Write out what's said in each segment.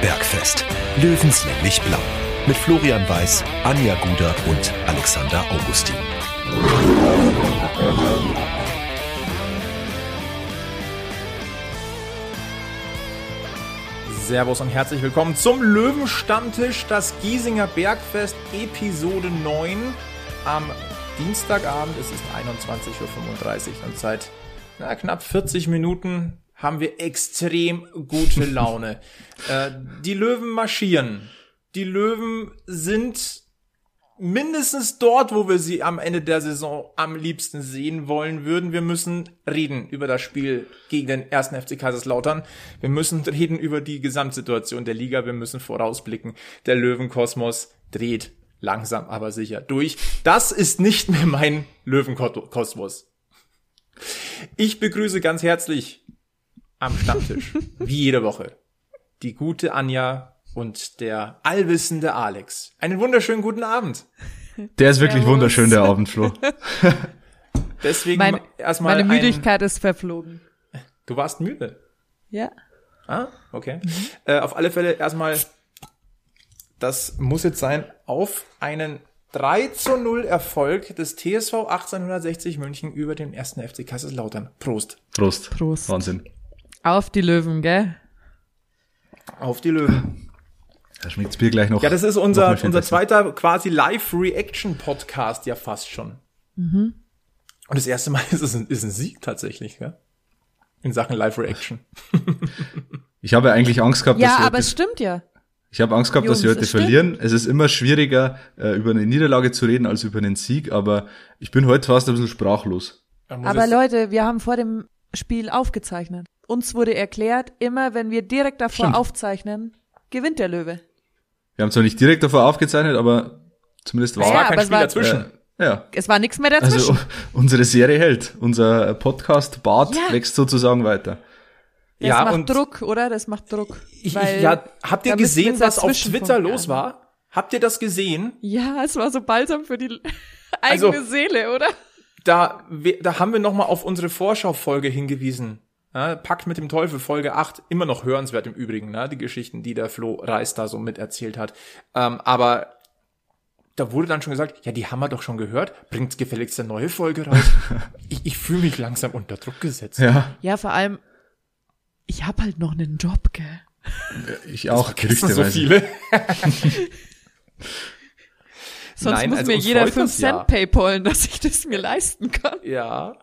Bergfest. Löwenslänglich blau. Mit Florian Weiß, Anja Guder und Alexander Augustin. Servus und herzlich willkommen zum Löwenstammtisch, das Giesinger Bergfest, Episode 9. Am Dienstagabend, es ist 21.35 Uhr und seit na, knapp 40 Minuten haben wir extrem gute Laune. äh, die Löwen marschieren. Die Löwen sind mindestens dort, wo wir sie am Ende der Saison am liebsten sehen wollen würden. Wir müssen reden über das Spiel gegen den ersten FC Kaiserslautern. Wir müssen reden über die Gesamtsituation der Liga. Wir müssen vorausblicken. Der Löwenkosmos dreht langsam aber sicher durch. Das ist nicht mehr mein Löwenkosmos. Ich begrüße ganz herzlich am Stammtisch, wie jede Woche, die gute Anja und der allwissende Alex. Einen wunderschönen guten Abend. Der ist wirklich Servus. wunderschön, der Abend, Flo. Deswegen mein, erstmal. Meine Müdigkeit ein, ist verflogen. Du warst müde? Ja. Ah, okay. Mhm. Äh, auf alle Fälle erstmal, das muss jetzt sein, auf einen 3 zu 0 Erfolg des TSV 1860 München über den ersten FC Kaiserslautern. Prost. Prost. Prost. Wahnsinn. Auf die Löwen, gell? Auf die Löwen. Da schmeckt's Bier gleich noch. Ja, das ist unser, unser zweiter quasi Live-Reaction-Podcast ja fast schon. Mhm. Und das erste Mal ist es ein, ist ein Sieg tatsächlich, ja? In Sachen Live-Reaction. ich habe eigentlich Angst gehabt, ja, dass Ja, aber es stimmt ja. Ich habe Angst gehabt, Jungs, dass wir heute verlieren. Es ist immer schwieriger, äh, über eine Niederlage zu reden, als über einen Sieg, aber ich bin heute fast ein bisschen sprachlos. Aber Leute, wir haben vor dem Spiel aufgezeichnet. Uns wurde erklärt, immer wenn wir direkt davor Stimmt. aufzeichnen, gewinnt der Löwe. Wir haben zwar nicht direkt davor aufgezeichnet, aber zumindest war, es war kein Spiel war, dazwischen. Äh, ja. Es war nichts mehr dazwischen. Also unsere Serie hält. Unser Podcast Bart ja. wächst sozusagen weiter. Das ja, macht Druck, oder? Das macht Druck. Ich, ja, habt ihr gesehen, was auf Twitter los war? Habt ihr das gesehen? Ja, es war so balsam für die eigene also, Seele, oder? Da, da haben wir noch mal auf unsere Vorschaufolge hingewiesen. Ja, Pakt mit dem Teufel, Folge 8, immer noch hörenswert im Übrigen, ne? die Geschichten, die der Flo Reis da so mit erzählt hat. Ähm, aber da wurde dann schon gesagt, ja, die haben wir doch schon gehört, bringt gefälligst eine neue Folge raus. ich ich fühle mich langsam unter Druck gesetzt. Ja, ja vor allem, ich hab halt noch einen Job, gell? Ich auch, so viele. Sonst Nein, muss also mir jeder 5 Cent ja. paypalen, dass ich das mir leisten kann. Ja.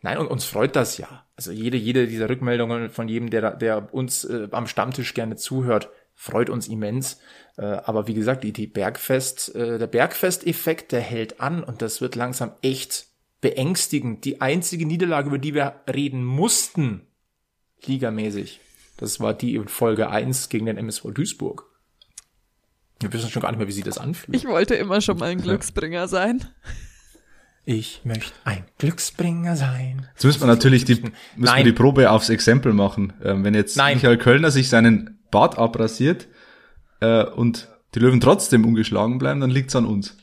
Nein, und uns freut das ja. Also jede, jede dieser Rückmeldungen von jedem, der, der uns äh, am Stammtisch gerne zuhört, freut uns immens. Äh, aber wie gesagt, die, die Bergfest, äh, der Bergfest-Effekt, der hält an und das wird langsam echt beängstigend. Die einzige Niederlage, über die wir reden mussten, ligamäßig, das war die in Folge 1 gegen den MSV Duisburg. Wir wissen schon gar nicht mehr, wie sie das anfühlt. Ich wollte immer schon mal ein Glücksbringer sein. Ich möchte ein Glücksbringer sein. Jetzt müssen wir natürlich die, müssen wir die Probe aufs Exempel machen. Ähm, wenn jetzt Nein. Michael Kölner sich seinen Bart abrasiert äh, und die Löwen trotzdem ungeschlagen bleiben, dann liegt's an uns.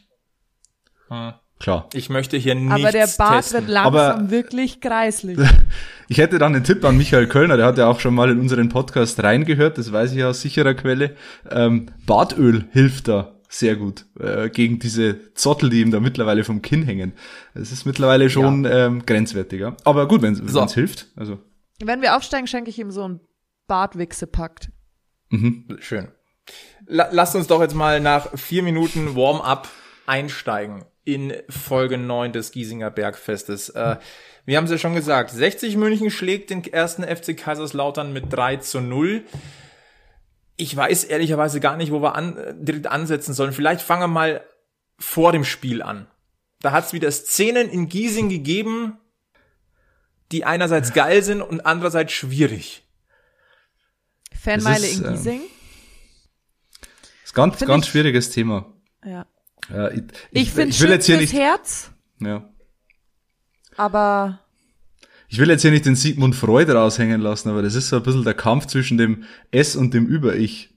Hm. Klar. Ich möchte hier nichts Aber der Bart testen. wird langsam Aber wirklich kreislich. ich hätte dann einen Tipp an Michael Kölner, der hat ja auch schon mal in unseren Podcast reingehört, das weiß ich aus sicherer Quelle. Ähm, Bartöl hilft da sehr gut äh, gegen diese Zottel, die ihm da mittlerweile vom Kinn hängen. Es ist mittlerweile schon ja. ähm, grenzwertiger. Aber gut, wenn es so. hilft. Also. Wenn wir aufsteigen, schenke ich ihm so ein Bartwichse-Pakt. Mhm. Schön. La lasst uns doch jetzt mal nach vier Minuten Warm-up einsteigen in Folge 9 des Giesinger Bergfestes. Äh, wir haben es ja schon gesagt, 60 München schlägt den ersten FC Kaiserslautern mit 3 zu 0. Ich weiß ehrlicherweise gar nicht, wo wir an, äh, direkt ansetzen sollen. Vielleicht fangen wir mal vor dem Spiel an. Da hat es wieder Szenen in Giesing gegeben, die einerseits geil sind und andererseits schwierig. Fanmeile in ähm, Giesing? Äh, ist ganz, Find ganz schwieriges Thema. Ja. Ja, ich, ich, ich finde schön jetzt hier nicht, Herz. Ja. Aber ich will jetzt hier nicht den Sigmund Freud raushängen lassen, aber das ist so ein bisschen der Kampf zwischen dem S und dem Über-Ich.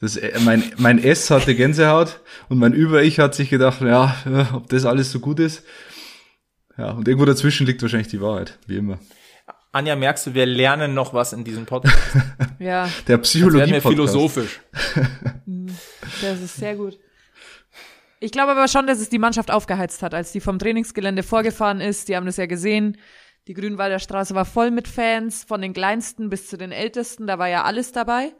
Das, äh, mein, mein S hatte Gänsehaut und mein Über-Ich hat sich gedacht, ja, ob das alles so gut ist. Ja, und irgendwo dazwischen liegt wahrscheinlich die Wahrheit, wie immer. Anja, merkst du, wir lernen noch was in diesem Podcast. Ja, Der Jetzt Psychologie werden wir philosophisch. das ist sehr gut. Ich glaube aber schon, dass es die Mannschaft aufgeheizt hat, als die vom Trainingsgelände vorgefahren ist. Die haben das ja gesehen. Die Grünwalder Straße war voll mit Fans, von den kleinsten bis zu den ältesten. Da war ja alles dabei.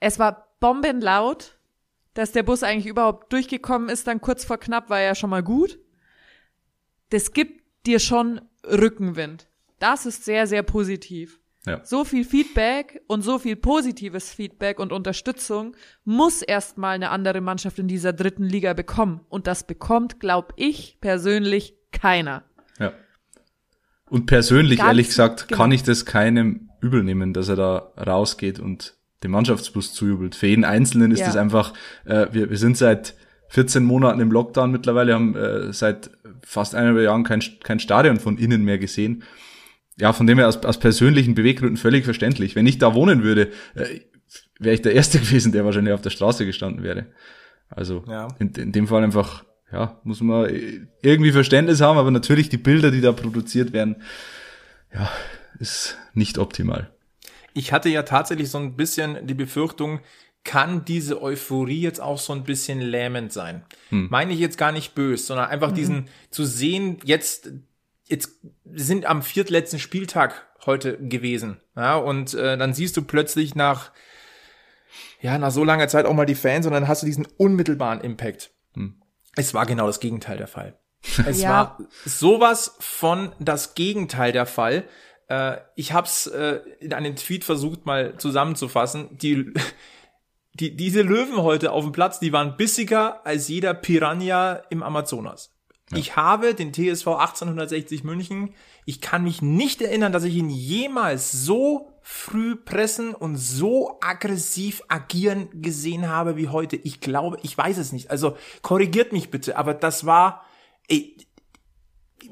Es war bombenlaut. Dass der Bus eigentlich überhaupt durchgekommen ist, dann kurz vor knapp, war ja schon mal gut. Das gibt dir schon Rückenwind. Das ist sehr, sehr positiv. Ja. So viel Feedback und so viel positives Feedback und Unterstützung muss erstmal eine andere Mannschaft in dieser dritten Liga bekommen. Und das bekommt, glaub ich, persönlich keiner. Ja. Und persönlich, Ganz ehrlich gesagt, genau. kann ich das keinem übel nehmen, dass er da rausgeht und dem Mannschaftsbus zujubelt. Für jeden Einzelnen ist Ja. das einfach, äh, wir, wir sind seit 14 Monaten im Lockdown mittlerweile, haben äh, seit fast eineinhalb Jahren kein, kein Stadion von innen mehr gesehen. Ja, von dem her aus, aus persönlichen Beweggründen völlig verständlich. Wenn ich da wohnen würde, äh, wäre ich der Erste gewesen, der wahrscheinlich auf der Straße gestanden wäre. Also Ja. in, in dem Fall einfach, ja, muss man irgendwie Verständnis haben, aber natürlich die Bilder, die da produziert werden, ja, ist nicht optimal. Ich hatte ja tatsächlich so ein bisschen die Befürchtung, kann diese Euphorie jetzt auch so ein bisschen lähmend sein? Meine ich jetzt gar nicht böse, sondern einfach diesen zu sehen, jetzt, jetzt sind am viertletzten Spieltag heute gewesen. Ja, und äh, dann siehst du plötzlich nach, ja, nach so langer Zeit auch mal die Fans und dann hast du diesen unmittelbaren Impact. Es war genau das Gegenteil der Fall. Es Ja. war sowas von das Gegenteil der Fall. Äh, ich hab's äh, in einem Tweet versucht mal zusammenzufassen. Die, die, diese Löwen heute auf dem Platz, die waren bissiger als jeder Piranha im Amazonas. Ich habe den TSV 1860 München, ich kann mich nicht erinnern, dass ich ihn jemals so früh pressen und so aggressiv agieren gesehen habe wie heute. Ich glaube, ich weiß es nicht. Also korrigiert mich bitte, aber das war, ey,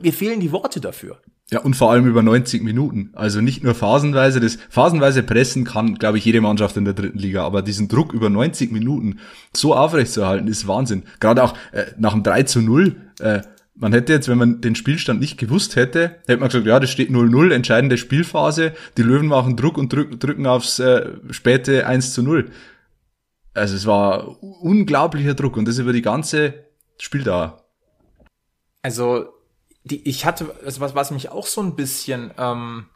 mir fehlen die Worte dafür. Ja, und vor allem über 90 Minuten. Also nicht nur phasenweise. Das phasenweise Pressen kann, glaube ich, jede Mannschaft in der dritten Liga. Aber diesen Druck über 90 Minuten so aufrechtzuerhalten, ist Wahnsinn. Gerade auch äh, nach dem 3 zu 0. Äh, man hätte jetzt, wenn man den Spielstand nicht gewusst hätte, hätte man gesagt, ja, das steht 0-0, entscheidende Spielphase. Die Löwen machen Druck und drücken, drücken aufs äh, späte 1 zu 0. Also es war unglaublicher Druck und das über die ganze Spieldauer. Also, die, ich hatte, also was, was mich auch so ein bisschen, ähm,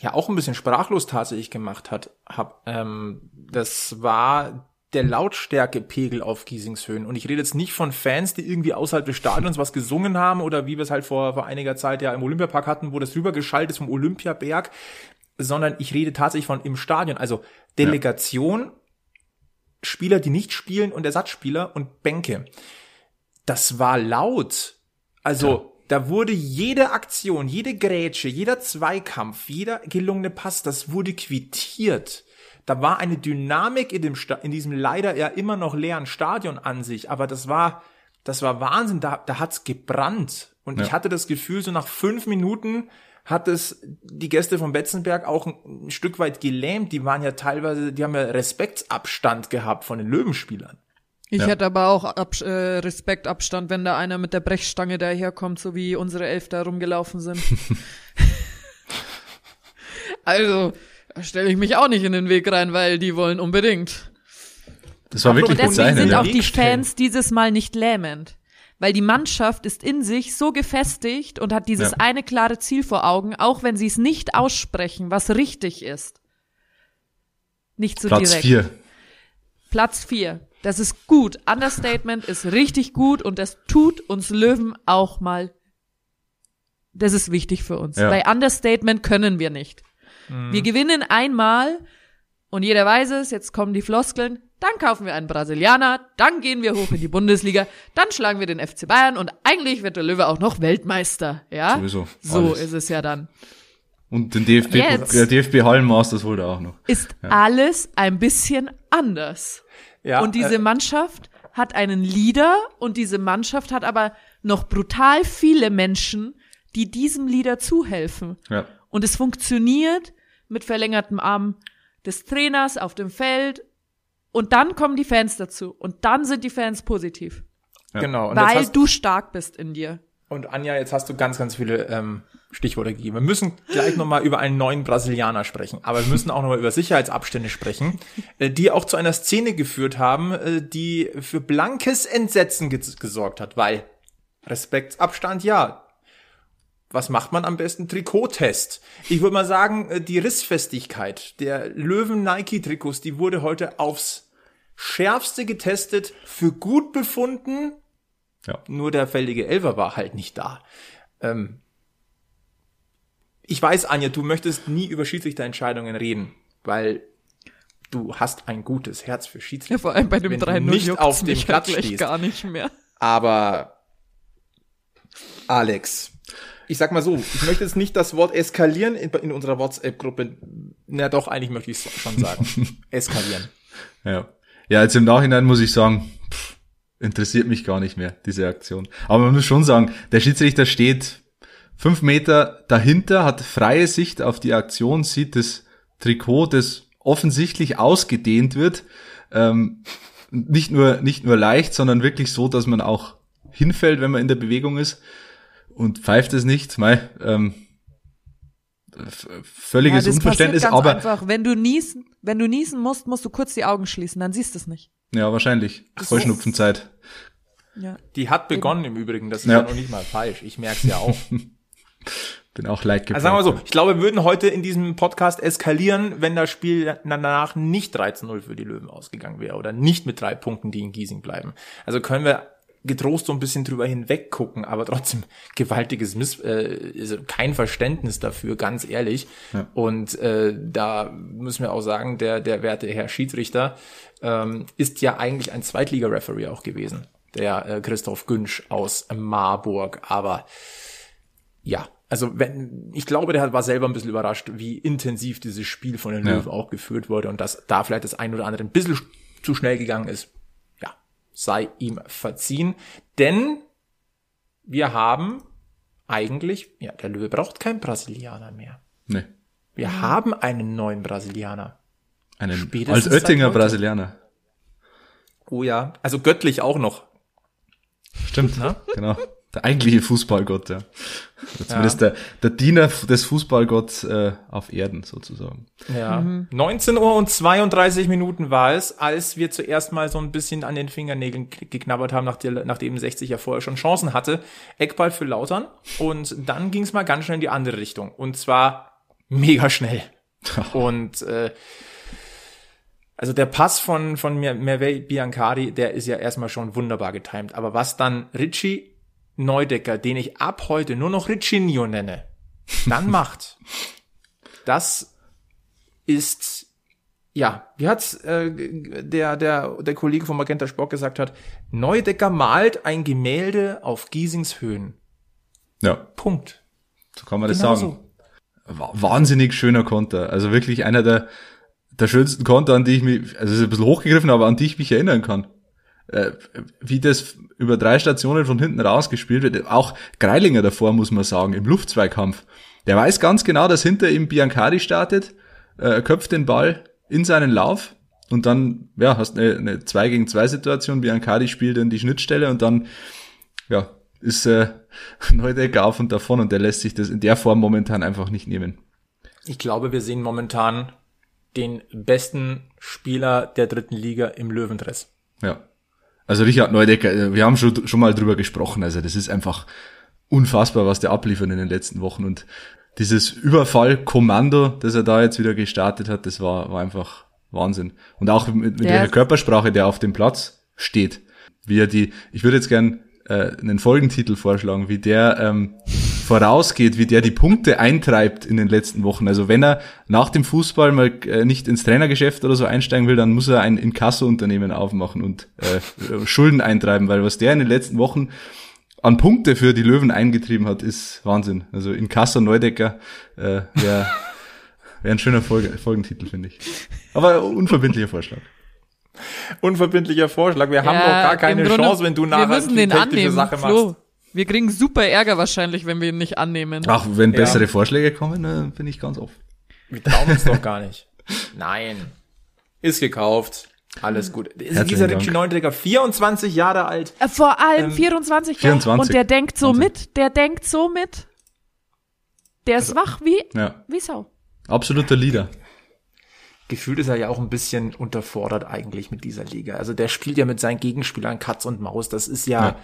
ja, auch ein bisschen sprachlos tatsächlich gemacht hat, hab, ähm, das war der Lautstärkepegel auf Giesingshöhen. Und ich rede jetzt nicht von Fans, die irgendwie außerhalb des Stadions was gesungen haben oder wie wir es halt vor, vor einiger Zeit ja im Olympiapark hatten, wo das rübergeschaltet ist vom Olympiaberg, sondern ich rede tatsächlich von im Stadion. Also Delegation, Spieler, die nicht spielen und Ersatzspieler und Bänke. Das war laut. Also, da wurde jede Aktion, jede Grätsche, jeder Zweikampf, jeder gelungene Pass, das wurde quittiert. Da war eine Dynamik in, dem Sta in diesem leider ja immer noch leeren Stadion an sich, aber das war, das war Wahnsinn, da, da hat's gebrannt. Und Ja. ich hatte das Gefühl, so nach fünf Minuten hat es die Gäste von Betzenberg auch ein, ein Stück weit gelähmt. Die waren ja teilweise, die haben ja Respektsabstand gehabt von den Löwenspielern. Ich Ja. hätte aber auch Abs äh, Respektabstand, wenn da einer mit der Brechstange daherkommt, so wie unsere Elf da rumgelaufen sind. also, da stelle ich mich auch nicht in den Weg rein, weil die wollen unbedingt. Das war Ach so, wirklich und Deswegen sind ja. auch die. Fans dieses Mal nicht lähmend. Weil die Mannschaft ist in sich so gefestigt und hat dieses Ja. eine klare Ziel vor Augen, auch wenn sie es nicht aussprechen, was richtig ist. Nicht so Platz direkt. vier. Platz vier. Das ist gut. Understatement ist richtig gut und das tut uns Löwen auch mal. Das ist wichtig für uns. Ja. Bei Understatement können wir nicht. Wir gewinnen einmal und jeder weiß es, jetzt kommen die Floskeln, dann kaufen wir einen Brasilianer, dann gehen wir hoch in die Bundesliga, dann schlagen wir den FC Bayern und eigentlich wird der Löwe auch noch Weltmeister, ja? Sowieso. So Alles. ist es ja dann. Und den DFB, Jetzt. der DFB Hallenmasters wohl da auch noch. Ist alles ein bisschen anders. Ja, und diese äh, Mannschaft hat einen Leader und diese Mannschaft hat aber noch brutal viele Menschen, die diesem Leader zuhelfen. Ja. Und es funktioniert mit verlängertem Arm des Trainers auf dem Feld. Und dann kommen die Fans dazu. Und dann sind die Fans positiv. Genau. Und, weil hast, du stark bist in dir. Und Anja, jetzt hast du ganz, ganz viele ähm, Stichworte gegeben. Wir müssen gleich nochmal über einen neuen Brasilianer sprechen, aber wir müssen auch nochmal über Sicherheitsabstände sprechen, äh, die auch zu einer Szene geführt haben, äh, die für blankes Entsetzen gesorgt hat, weil Respektsabstand ja. Was macht man am besten? Trikottest. Ich würde mal sagen, äh, die Rissfestigkeit der Löwen-Nike-Trikots, die wurde heute aufs schärfste getestet, für gut befunden. Ja. Nur der fällige Elfer war halt nicht da. Ähm, ich weiß, Anja, du möchtest nie über Schiedsrichterentscheidungen reden, weil du hast ein gutes Herz für Schiedsrichter. Ja, vor allem bei dem 3 0 nicht auf dem Platz stehst. gar nicht mehr. Aber Alex, ich sag mal so, ich möchte jetzt nicht das Wort eskalieren in, in unserer WhatsApp-Gruppe. Na doch, eigentlich möchte ich es schon sagen. eskalieren. Ja. Ja, jetzt im Nachhinein muss ich sagen, interessiert mich gar nicht mehr, diese Aktion. Aber man muss schon sagen, der Schiedsrichter steht fünf Meter dahinter, hat freie Sicht auf die Aktion, sieht das Trikot, das offensichtlich ausgedehnt wird. Ähm, nicht nur, nicht nur leicht, sondern wirklich so, dass man auch hinfällt, wenn man in der Bewegung ist und pfeift es nicht. Mei, ähm, völliges ja, Unverständnis, aber einfach, wenn du niesen, wenn du niesen musst, musst du kurz die Augen schließen, dann siehst du es nicht. Ja, wahrscheinlich. Vollschnupfenzeit. Ja. Die hat begonnen im Übrigen, das ist ja, ja noch nicht mal falsch. Ich merke es ja auch. Bin auch like also sagen wir so, ich glaube, wir würden heute in diesem Podcast eskalieren, wenn das Spiel danach nicht 13-0 für die Löwen ausgegangen wäre oder nicht mit drei Punkten, die in Giesing bleiben. Also können wir getrost so ein bisschen drüber hinweg gucken, aber trotzdem gewaltiges Miss, äh, also kein Verständnis dafür, ganz ehrlich. Ja. Und äh, da müssen wir auch sagen, der der werte Herr Schiedsrichter ähm, ist ja eigentlich ein Zweitliga-Referee auch gewesen, der äh, Christoph Günsch aus Marburg. Aber ja, also wenn, ich glaube, der war selber ein bisschen überrascht, wie intensiv dieses Spiel von den Löwen ja. auch geführt wurde und dass da vielleicht das ein oder andere ein bisschen zu schnell gegangen ist sei ihm verziehen, denn wir haben eigentlich, ja, der Löwe braucht keinen Brasilianer mehr. Nee. Wir haben einen neuen Brasilianer. Einen Spätestens als Oettinger Brasilianer. Oh ja, also göttlich auch noch. Stimmt, ne? genau. Der eigentliche Fußballgott, ja. Zumindest ja. der, der Diener des Fußballgotts äh, auf Erden sozusagen. Ja. Mhm. 19 Uhr und 32 Minuten war es, als wir zuerst mal so ein bisschen an den Fingernägeln geknabbert haben, nachdem 60 ja vorher schon Chancen hatte. Eckball für Lautern. Und dann ging es mal ganz schnell in die andere Richtung. Und zwar mega schnell. und äh, also der Pass von, von Merve Biancardi, der ist ja erstmal schon wunderbar getimt. Aber was dann Ritchie Neudecker, den ich ab heute nur noch Riccinio nenne, dann macht, das ist ja, wie hat's äh, der der der Kollege von Magenta Sport gesagt hat, Neudecker malt ein Gemälde auf Giesings Höhen. Ja. Punkt. So kann man das genau sagen. So. Wahnsinnig schöner Konter. Also wirklich einer der der schönsten Konter, an die ich mich, also ist ein bisschen hochgegriffen, aber an die ich mich erinnern kann wie das über drei Stationen von hinten rausgespielt wird. Auch Greilinger davor, muss man sagen, im Luftzweikampf. Der weiß ganz genau, dass hinter ihm Biancardi startet, äh, köpft den Ball in seinen Lauf und dann, ja, hast eine, eine 2 gegen 2 Situation. Biancardi spielt in die Schnittstelle und dann, ja, ist äh, Neudecker auf und davon und der lässt sich das in der Form momentan einfach nicht nehmen. Ich glaube, wir sehen momentan den besten Spieler der dritten Liga im Löwendress. Ja. Also Richard Neudecker, äh, wir haben schon, schon mal drüber gesprochen, also das ist einfach unfassbar, was der abliefert in den letzten Wochen. Und dieses Überfallkommando, das er da jetzt wieder gestartet hat, das war, war einfach Wahnsinn. Und auch mit, mit der Körpersprache, der auf dem Platz steht, wie er die, ich würde jetzt gern äh, einen Folgentitel vorschlagen, wie der ähm, vorausgeht, wie der die Punkte eintreibt in den letzten Wochen. Also wenn er nach dem Fußball mal äh, nicht ins Trainergeschäft oder so einsteigen will, dann muss er ein Inkasso-Unternehmen aufmachen und äh, Schulden eintreiben, weil was der in den letzten Wochen an Punkte für die Löwen eingetrieben hat, ist Wahnsinn. Also Inkasso Neudecker äh, wäre wär ein schöner Folge, Folgentitel, finde ich. Aber unverbindlicher Vorschlag. Unverbindlicher Vorschlag. Wir ja, haben doch gar keine Chance, wenn du nachher die technische annehmen, Sache Flo. Wir kriegen super Ärger wahrscheinlich, wenn wir ihn nicht annehmen. Ach, wenn bessere ja. Vorschläge kommen, dann bin ich ganz offen. Wir trauen uns doch gar nicht. Nein. Ist gekauft. Alles gut. Ist dieser Richie Neunträger 24 Jahre alt? Äh, vor allem ähm, 24 Jahre. 24. Und der denkt so mit. Der denkt so mit. Der ist wach wie, Ja. wie Sau. Absoluter Leader. Gefühlt ist er ja auch ein bisschen unterfordert eigentlich mit dieser Liga. Also der spielt ja mit seinen Gegenspielern Katz und Maus. Das ist ja, Ja.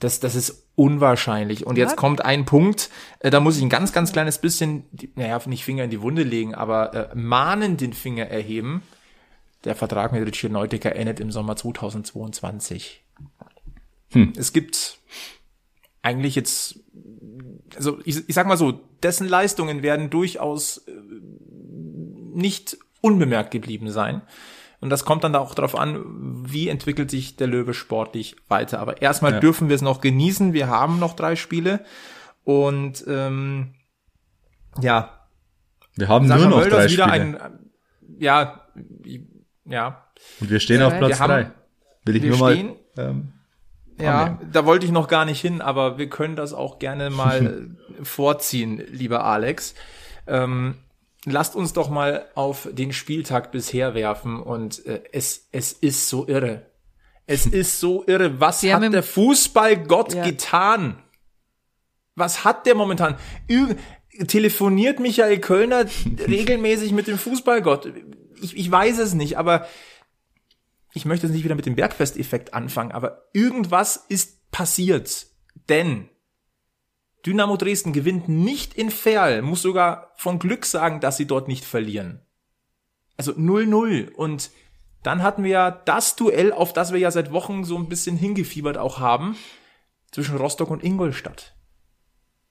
das, das ist unwahrscheinlich. Und jetzt Ja. kommt ein Punkt, äh, da muss ich ein ganz, ganz kleines bisschen, die- naja, nicht Finger in die Wunde legen, aber äh, mahnend den Finger erheben. Der Vertrag mit Richie Neudecker endet im Sommer 2022. Hm. Es gibt eigentlich jetzt, also ich, ich sag mal so, dessen Leistungen werden durchaus äh, nicht unbemerkt geblieben sein. Und das kommt dann auch darauf an, wie entwickelt sich der Löwe sportlich weiter. Aber erstmal Ja. dürfen wir es noch genießen. Wir haben noch drei Spiele. Und ähm, ja, Wir haben Sascha nur noch Mölders drei wieder Spiele. ein, ja, ja, und wir stehen auf Wir Platz haben- drei. Will ich wir nur mal. stehen- Ähm, Ja, annehmen. da wollte ich noch gar nicht hin, aber wir können das auch gerne mal äh, vorziehen, lieber Alex. Ähm, lasst uns doch mal auf den Spieltag bisher werfen und äh, es, es ist so irre. Es ist so irre. Was haben hat der Fußballgott Ja. getan? Was hat der momentan? Ü telefoniert Michael Kölner regelmäßig mit dem Fußballgott? Ich, ich weiß es nicht, aber ich möchte jetzt nicht wieder mit dem Bergfest-Effekt anfangen, aber irgendwas ist passiert. Denn Dynamo Dresden gewinnt nicht in Ferl, muss sogar von Glück sagen, dass sie dort nicht verlieren. Also 0-0. Und dann hatten wir ja das Duell, auf das wir ja seit Wochen so ein bisschen hingefiebert auch haben, zwischen Rostock und Ingolstadt.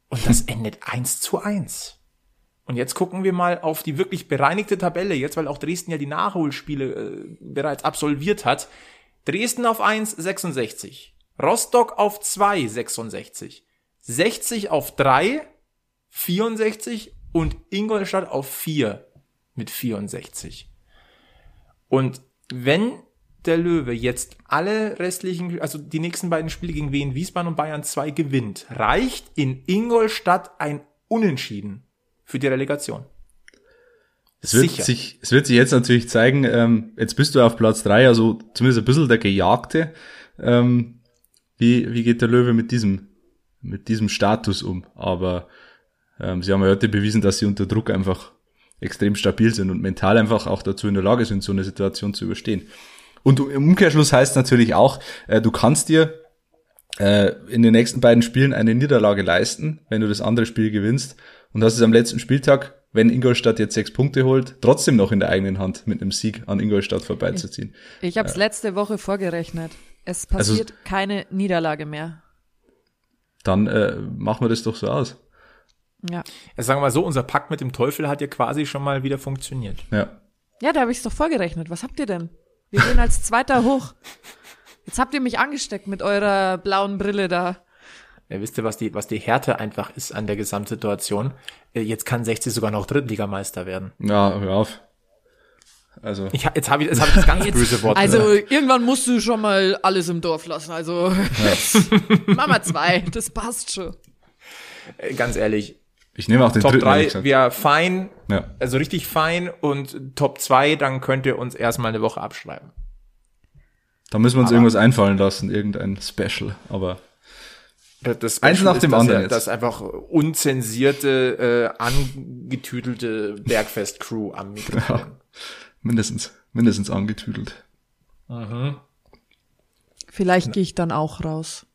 Und das endet 1 zu 1. Und jetzt gucken wir mal auf die wirklich bereinigte Tabelle, jetzt weil auch Dresden ja die Nachholspiele äh, bereits absolviert hat. Dresden auf 1, 66. Rostock auf 2, 66. 60 auf 3, 64 und Ingolstadt auf 4 mit 64. Und wenn der Löwe jetzt alle restlichen, also die nächsten beiden Spiele gegen Wien, Wiesbaden und Bayern 2 gewinnt, reicht in Ingolstadt ein Unentschieden für die Relegation. Es wird, Sicher. sich, es wird sich jetzt natürlich zeigen, ähm, jetzt bist du auf Platz drei, also zumindest ein bisschen der Gejagte. Ähm, wie, wie geht der Löwe mit diesem, mit diesem Status um? Aber ähm, sie haben ja heute bewiesen, dass sie unter Druck einfach extrem stabil sind und mental einfach auch dazu in der Lage sind, so eine Situation zu überstehen. Und im Umkehrschluss heißt natürlich auch, äh, du kannst dir äh, in den nächsten beiden Spielen eine Niederlage leisten, wenn du das andere Spiel gewinnst und hast es am letzten Spieltag, wenn Ingolstadt jetzt sechs Punkte holt, trotzdem noch in der eigenen Hand mit einem Sieg an Ingolstadt vorbeizuziehen. Ich habe es letzte Woche vorgerechnet. Es Also- passiert keine Niederlage mehr. Dann äh, machen wir das doch so aus. Ja. Also sagen wir mal so, unser Pakt mit dem Teufel hat ja quasi schon mal wieder funktioniert. Ja. Ja, da habe ich es doch vorgerechnet. Was habt ihr denn? Wir gehen als Zweiter hoch. Jetzt habt ihr mich angesteckt mit eurer blauen Brille da. Ja, wisst ihr, was die, was die Härte einfach ist an der Gesamtsituation? Äh, Jetzt kann 60 sogar noch Drittligameister werden. Ja, hör auf. Also, Ich, jetzt habe ich, jetzt hab ich das ganz böse Wort Also gesagt. irgendwann musst du schon mal alles im Dorf lassen. Also Mama zwei, das passt schon. Äh, Ganz ehrlich, ich nehme auch den Top dritten. 3 ehrlich gesagt. wäre fein, Ja. also richtig fein und Top 2, dann könnt ihr uns erstmal eine Woche abschreiben. Da müssen wir uns Aber- irgendwas einfallen lassen, irgendein Special. Aber Das Eins nach dem dass anderen ja- jetzt. Das einfach unzensierte, äh, angetüdelte Bergfest-Crew am Mikrofon. Mindestens, mindestens angetüdelt. Vielleicht gehe ich dann auch raus,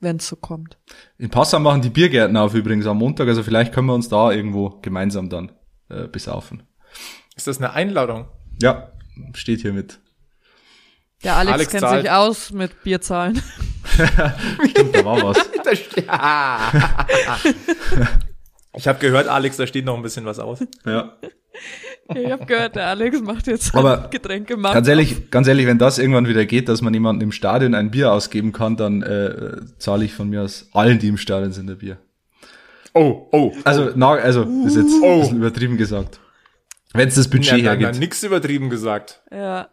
wenn es so kommt. In Passau machen die Biergärten auf übrigens am Montag, also vielleicht können wir uns da irgendwo gemeinsam dann äh, besaufen. Ist das eine Einladung? Ja, steht hier mit. Der Alex, Alex kennt zahlt. sich aus mit Bierzahlen. Stimmt, da war was. Ich habe gehört, Alex, da steht noch ein bisschen was aus. Ja. Ich habe gehört, der Alex macht jetzt Aber Getränke machen. Ganz ehrlich, ganz ehrlich, wenn das irgendwann wieder geht, dass man jemandem im Stadion ein Bier ausgeben kann, dann äh, zahle ich von mir aus allen, die im Stadion sind, ein Bier. Oh, oh. Also, na, also ist jetzt Oh. ein bisschen übertrieben gesagt. Wenn es das Ja, Budget nein, hergibt. nix übertrieben gesagt. Ja.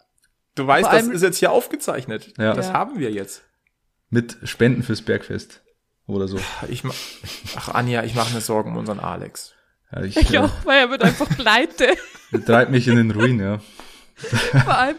Du weißt, das ist jetzt hier aufgezeichnet. Ja. Das Ja. haben wir jetzt. Mit Spenden fürs Bergfest. Oder so. Ich ma Ach, Anja, ich mache mir Sorgen um unseren Alex. Ja, ich Ich äh, auch, weil er wird einfach pleite. Treibt mich in den Ruin, ja. Vor allem,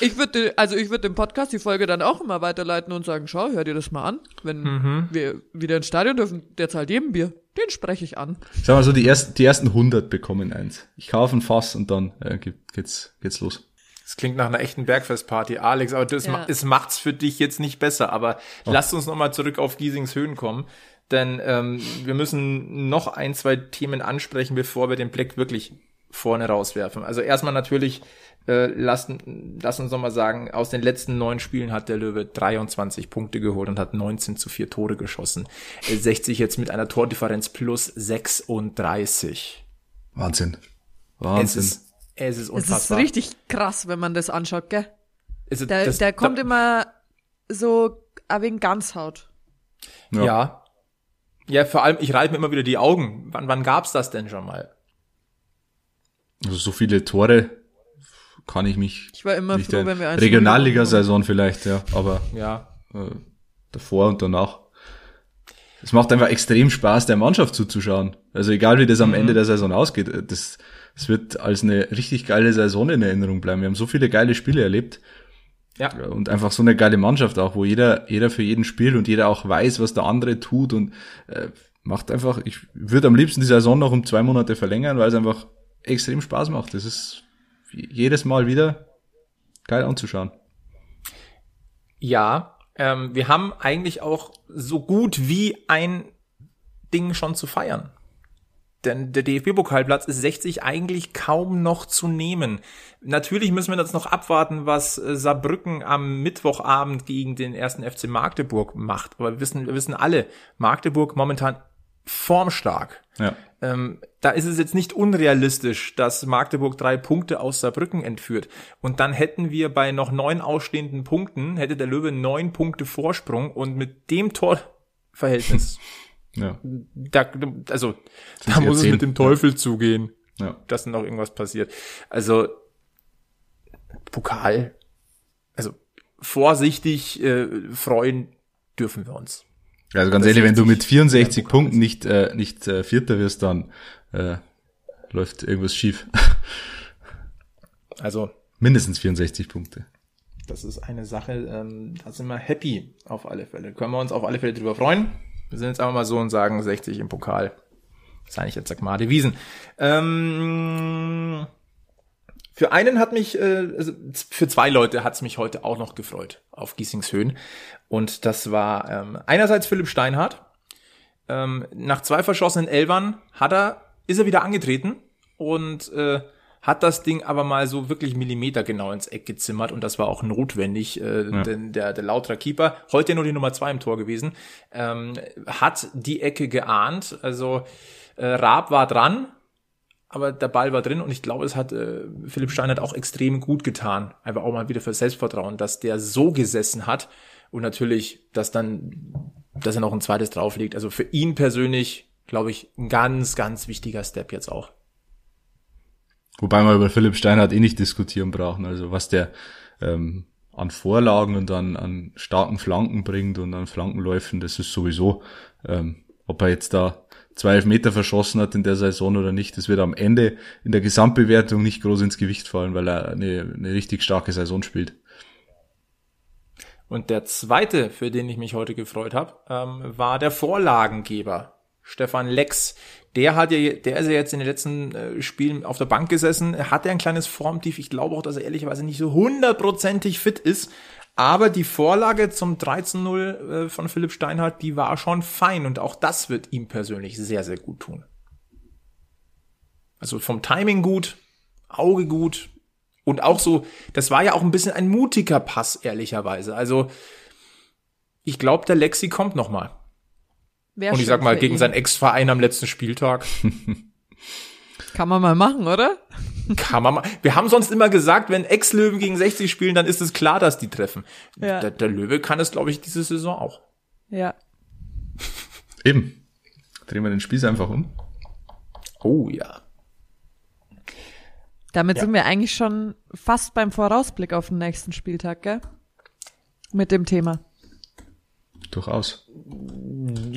ich würde, also ich würde den Podcast, die Folge dann auch immer weiterleiten und sagen, schau, hör dir das mal an. Wenn Mhm. wir wieder ins Stadion dürfen, der zahlt jedem Bier. Den spreche ich an. Sag mal so, die ersten, die ersten 100 bekommen eins. Ich kaufe ein Fass und dann äh, geht- geht's, geht's los. Das klingt nach einer echten Bergfestparty, Alex, aber das Ja. ma es macht's für dich jetzt nicht besser. Aber lasst uns nochmal zurück auf Giesings Höhen kommen, denn ähm, wir müssen noch ein, zwei Themen ansprechen, bevor wir den Blick wirklich vorne rauswerfen. Also erstmal natürlich, äh, lassen, lass uns nochmal sagen, aus den letzten neun Spielen hat der Löwe 23 Punkte geholt und hat 19 zu 4 Tore geschossen. Äh, 60 jetzt mit einer Tordifferenz plus 36. Wahnsinn. Es Wahnsinn. ist, es ist Es ist unfassbar. richtig krass, wenn man das anschaut, gell? Es ist- Der, das- der kommt da- immer so ah, wegen Ganzhaut. Ja. Ja. ja. vor allem, ich reibe mir immer wieder die Augen. Wann, wann gab's das denn schon mal? Also so viele Tore kann ich mich Ich war immer nicht froh, wenn wir eins Regionalliga-Saison vielleicht, ja, aber Ja. äh, davor und danach. Es macht einfach extrem Spaß, der Mannschaft zuzuschauen. Also egal wie das am Ende der Saison ausgeht, äh, das, das wird als eine richtig geile Saison in Erinnerung bleiben. Wir haben so viele geile Spiele erlebt Ja. und einfach so eine geile Mannschaft auch, wo jeder, jeder für jeden spielt und jeder auch weiß, was der andere tut und äh, macht einfach, ich würde am liebsten die Saison noch um zwei Monate verlängern, weil es einfach extrem Spaß macht. Das ist jedes Mal wieder geil anzuschauen. Ja. Ähm, wir haben eigentlich auch so gut wie ein Ding schon zu feiern. Denn der DFB-Pokalplatz ist 60 eigentlich kaum noch zu nehmen. Natürlich müssen wir jetzt noch abwarten, was äh, Saarbrücken am Mittwochabend gegen den ersten FC Magdeburg macht. Aber wir wissen, wir wissen alle, Magdeburg momentan formstark. Ja. Ähm, da ist es jetzt nicht unrealistisch, dass Magdeburg drei Punkte aus Saarbrücken entführt. Und dann hätten wir bei noch neun ausstehenden Punkten, hätte der Löwe neun Punkte Vorsprung und mit dem Torverhältnis, Ja. da, also, da muss es mit dem Teufel zugehen, Ja. dass noch irgendwas passiert. Also, Pokal, also vorsichtig äh, freuen dürfen wir uns. Also ganz Das ehrlich, wenn du 60 mit 64 ja, Punkten nicht, äh, nicht äh, Vierter wirst, dann äh, läuft irgendwas schief. Also, Mindestens 64 Punkte. Das ist eine Sache, ähm, da sind wir happy auf alle Fälle. Können wir uns auf alle Fälle drüber freuen. Wir sind jetzt einfach mal so und sagen 60 im Pokal. Das ist eigentlich jetzt Sagmade Wiesen. Ähm, für einen hat mich, äh, also für zwei Leute hat es mich heute auch noch gefreut auf Giesingshöhen. Und das war ähm, einerseits Philipp Steinhardt. Ähm, nach zwei verschossenen Elbern hat er, ist er wieder angetreten und äh, hat das Ding aber mal so wirklich millimetergenau ins Eck gezimmert und das war auch notwendig, äh, denn der, der Lauter Keeper, heute nur die Nummer zwei im Tor gewesen, ähm, hat die Ecke geahnt, also äh, Raab war dran, aber der Ball war drin und ich glaube, es hat äh, Philipp Steinert auch extrem gut getan, einfach auch mal wieder für Selbstvertrauen, dass der so gesessen hat und natürlich, dass dann, dass er noch ein zweites drauflegt, also für ihn persönlich, glaube ich, ein ganz, ganz wichtiger Step jetzt auch. Wobei wir über Philipp Steinhardt eh nicht diskutieren brauchen. Also was der ähm, an Vorlagen und an, an starken Flanken bringt und an Flankenläufen, das ist sowieso, ähm, ob er jetzt da zwei Meter verschossen hat in der Saison oder nicht, das wird am Ende in der Gesamtbewertung nicht groß ins Gewicht fallen, weil er eine, eine richtig starke Saison spielt. Und der zweite, für den ich mich heute gefreut habe, ähm, war der Vorlagengeber, Stefan Lex. Der hat ja, der ist ja jetzt in den letzten äh, Spielen auf der Bank gesessen, Er hatte ein kleines Formtief. Ich glaube auch, dass er ehrlicherweise nicht so hundertprozentig fit ist. Aber die Vorlage zum 13-0 äh, von Philipp Steinhardt, die war schon fein und auch das wird ihm persönlich sehr, sehr gut tun. Also vom Timing gut, Auge gut und auch so, das war ja auch ein bisschen ein mutiger Pass, ehrlicherweise. Also ich glaube, der Lexi kommt noch mal. Wär Und ich sag mal, gegen ihn. seinen Ex-Verein am letzten Spieltag Kann man mal machen, oder? kann man mal. Wir haben sonst immer gesagt, wenn Ex-Löwen gegen 60 spielen, dann ist es klar, dass die treffen. Ja. Der, der Löwe kann es, glaube ich, diese Saison auch. Ja. Eben. Drehen wir den Spieß einfach um. Oh ja. Damit Ja. sind wir eigentlich schon fast beim Vorausblick auf den nächsten Spieltag, gell? Mit dem Thema. Durchaus.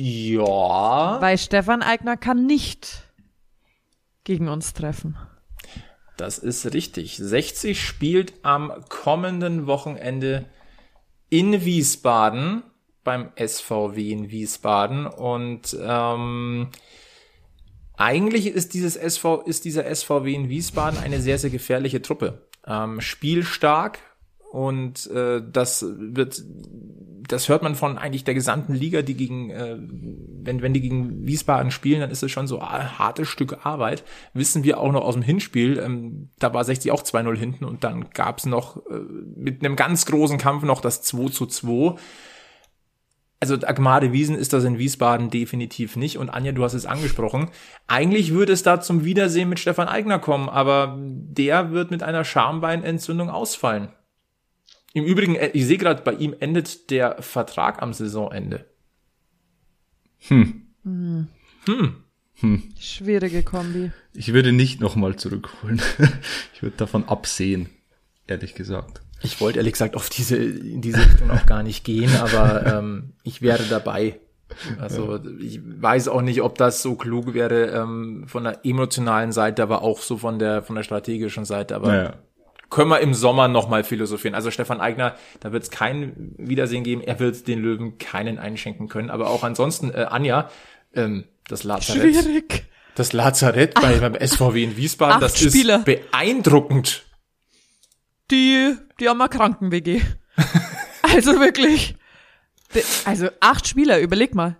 Ja. Weil Stefan Eigner kann nicht gegen uns treffen. Das ist richtig. 60 spielt am kommenden Wochenende in Wiesbaden beim SVW in Wiesbaden und ähm, eigentlich ist dieses SV ist dieser SVW in Wiesbaden eine sehr sehr gefährliche Truppe. Ähm, spielstark und äh, das wird das hört man von eigentlich der gesamten Liga, die gegen, äh, wenn, wenn die gegen Wiesbaden spielen, dann ist es schon so ein hartes Stück Arbeit. Wissen wir auch noch aus dem Hinspiel, ähm, da war 60 auch 2-0 hinten und dann gab's noch äh, mit einem ganz großen Kampf noch das 2 zu 2. Also Agmade Wiesen ist das in Wiesbaden definitiv nicht. Und Anja, du hast es angesprochen. Eigentlich würde es da zum Wiedersehen mit Stefan Eigner kommen, aber der wird mit einer Schambeinentzündung ausfallen. Im Übrigen, äh, ich sehe gerade, bei ihm endet der Vertrag am Saisonende. Hm. Hm. Hm. Hm. Schwierige Kombi. Ich würde nicht nochmal zurückholen. ich würde davon absehen, ehrlich gesagt. Ich wollte ehrlich gesagt auf diese, in diese Richtung auch gar nicht gehen, aber ähm, ich wäre dabei. Also ich weiß auch nicht, ob das so klug wäre ähm, von der emotionalen Seite, aber auch so von der von der strategischen Seite. Aber Naja. Können wir im Sommer nochmal philosophieren. Also Stefan Eigner, da wird es kein Wiedersehen geben. Er wird den Löwen keinen einschenken können. Aber auch ansonsten, äh, Anja, ähm, das Lazarett, Schwierig. das Lazarett bei, beim SVW in Wiesbaden, das Spieler. ist beeindruckend. Die, die haben eine Kranken-WG. also wirklich. Also acht Spieler, überleg mal.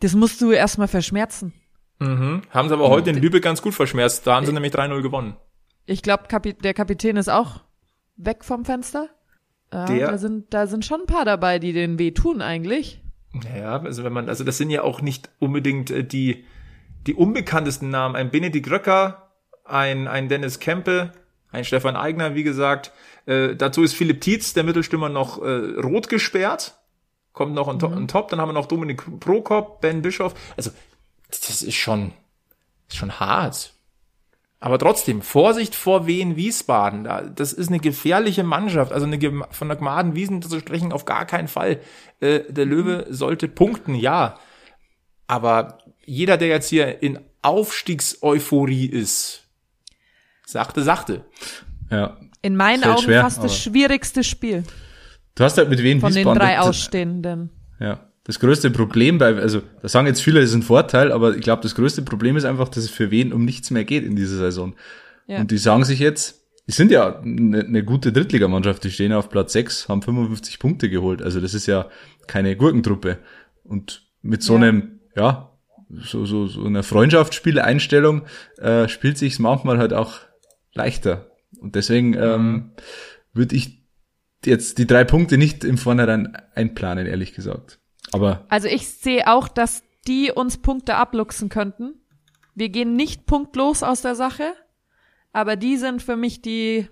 Das musst du erstmal verschmerzen. Mhm. Haben sie aber heute in Lübeck ganz gut verschmerzt. Da haben sie nämlich 3-0 gewonnen. Ich glaube, Kapi der Kapitän ist auch weg vom Fenster. Ja, Der- da sind, da sind schon ein paar dabei, die den weh tun eigentlich. Ja, also wenn man, also das sind ja auch nicht unbedingt äh, die, die unbekanntesten Namen. Ein Benedikt Röcker, ein, ein Dennis Kempe, ein Stefan Eigner, wie gesagt. Äh, dazu ist Philipp Tietz, der Mittelstürmer, noch äh, rot gesperrt. Kommt noch on, to on top. Dann haben wir noch Dominik Prokop, Ben Bischoff. Also, das ist schon, ist schon hart. Aber trotzdem, Vorsicht vor Wien Wiesbaden. Da, das ist eine gefährliche Mannschaft. Also eine, von der Gmaden Wiesen zu sprechen, auf gar keinen Fall. Äh, der Löwe sollte punkten, ja. Aber jeder, der jetzt hier in Aufstiegseuphorie ist, sachte, sachte. Ja. In meinen Augen schwer, fast das schwierigste Spiel Du hast halt mit Wien von den Wiesbaden drei das- Ausstehenden. Ja. Das größte Problem bei, also da sagen jetzt viele, das ist ein Vorteil, aber ich glaube, das größte Problem ist einfach, dass es für Wien um nichts mehr geht in dieser Saison. Ja. Und die sagen sich jetzt, die sind ja eine, eine gute Drittligamannschaft, die stehen auf Platz 6, haben 55 Punkte geholt. Also das ist ja keine Gurkentruppe. Und mit so Ja. einem, ja, so, so, so einer Freundschaftsspieleinstellung äh, spielt sich's manchmal halt auch leichter. Und deswegen ähm, würde ich jetzt die drei Punkte nicht im Vornherein einplanen, ehrlich gesagt. Aber Also ich sehe auch, dass die uns Punkte abluchsen könnten. Wir gehen nicht punktlos aus der Sache, aber die sind für mich die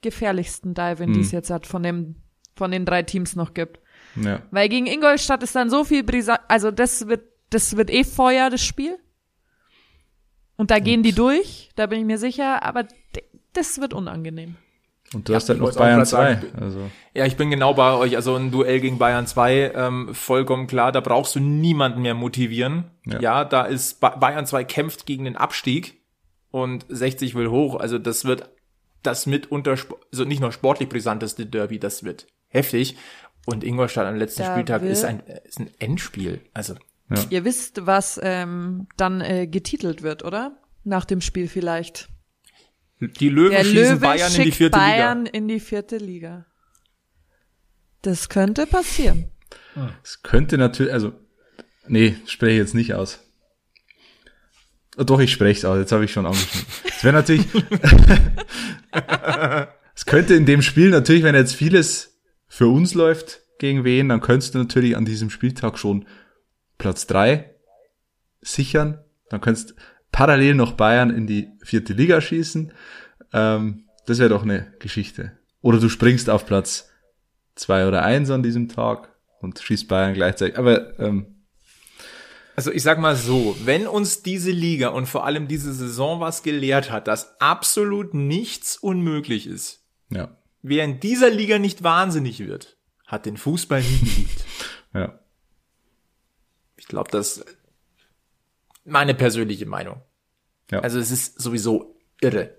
gefährlichsten Diving, die Hm. es jetzt hat von dem von den drei Teams noch gibt. ja, Weil gegen Ingolstadt ist dann so viel Brisa also das wird das wird eh Feuer das Spiel. Und da gehen die durch, da bin ich mir sicher, aber das wird unangenehm. Und du Ja, hast halt noch Bayern grad 2. sagen, Also Ja, ich bin genau bei euch. Also ein Duell gegen Bayern 2, ähm, vollkommen klar, da brauchst du niemanden mehr motivieren. Ja. Ja, da ist ba Bayern 2 kämpft gegen den Abstieg und 60 will hoch. Also das wird das mitunter, also nicht nur sportlich brisanteste Derby, das wird heftig. Und Ingolstadt am letzten Da Spieltag ist ein, ist ein Endspiel. Also Ihr wisst, was ähm, dann äh, getitelt wird, oder? Nach dem Spiel vielleicht. Die Löwen Der schießen Löwe Bayern in die schickt vierte Bayern Liga. in die vierte Liga. Das könnte passieren. es könnte natürlich, also nee, spreche ich jetzt nicht aus. Oh, Doch, ich spreche es aus, jetzt habe ich schon angeschnitten. Es wäre natürlich, es könnte in dem Spiel natürlich, wenn jetzt vieles für uns läuft gegen wen, dann könntest du natürlich an diesem Spieltag schon Platz drei sichern. Dann könntest parallel noch Bayern in die vierte Liga schießen. Ähm, das wäre doch eine Geschichte. Oder du springst auf Platz zwei oder eins an diesem Tag und schießt Bayern gleichzeitig. Aber ähm, Also ich sag mal so, wenn uns diese Liga und vor allem diese Saison was gelehrt hat, dass absolut nichts unmöglich ist, ja, wer in dieser Liga nicht wahnsinnig wird, hat den Fußball nie geliebt. ja. Ich glaube, das meine persönliche Meinung. Ja. Also es ist sowieso irre.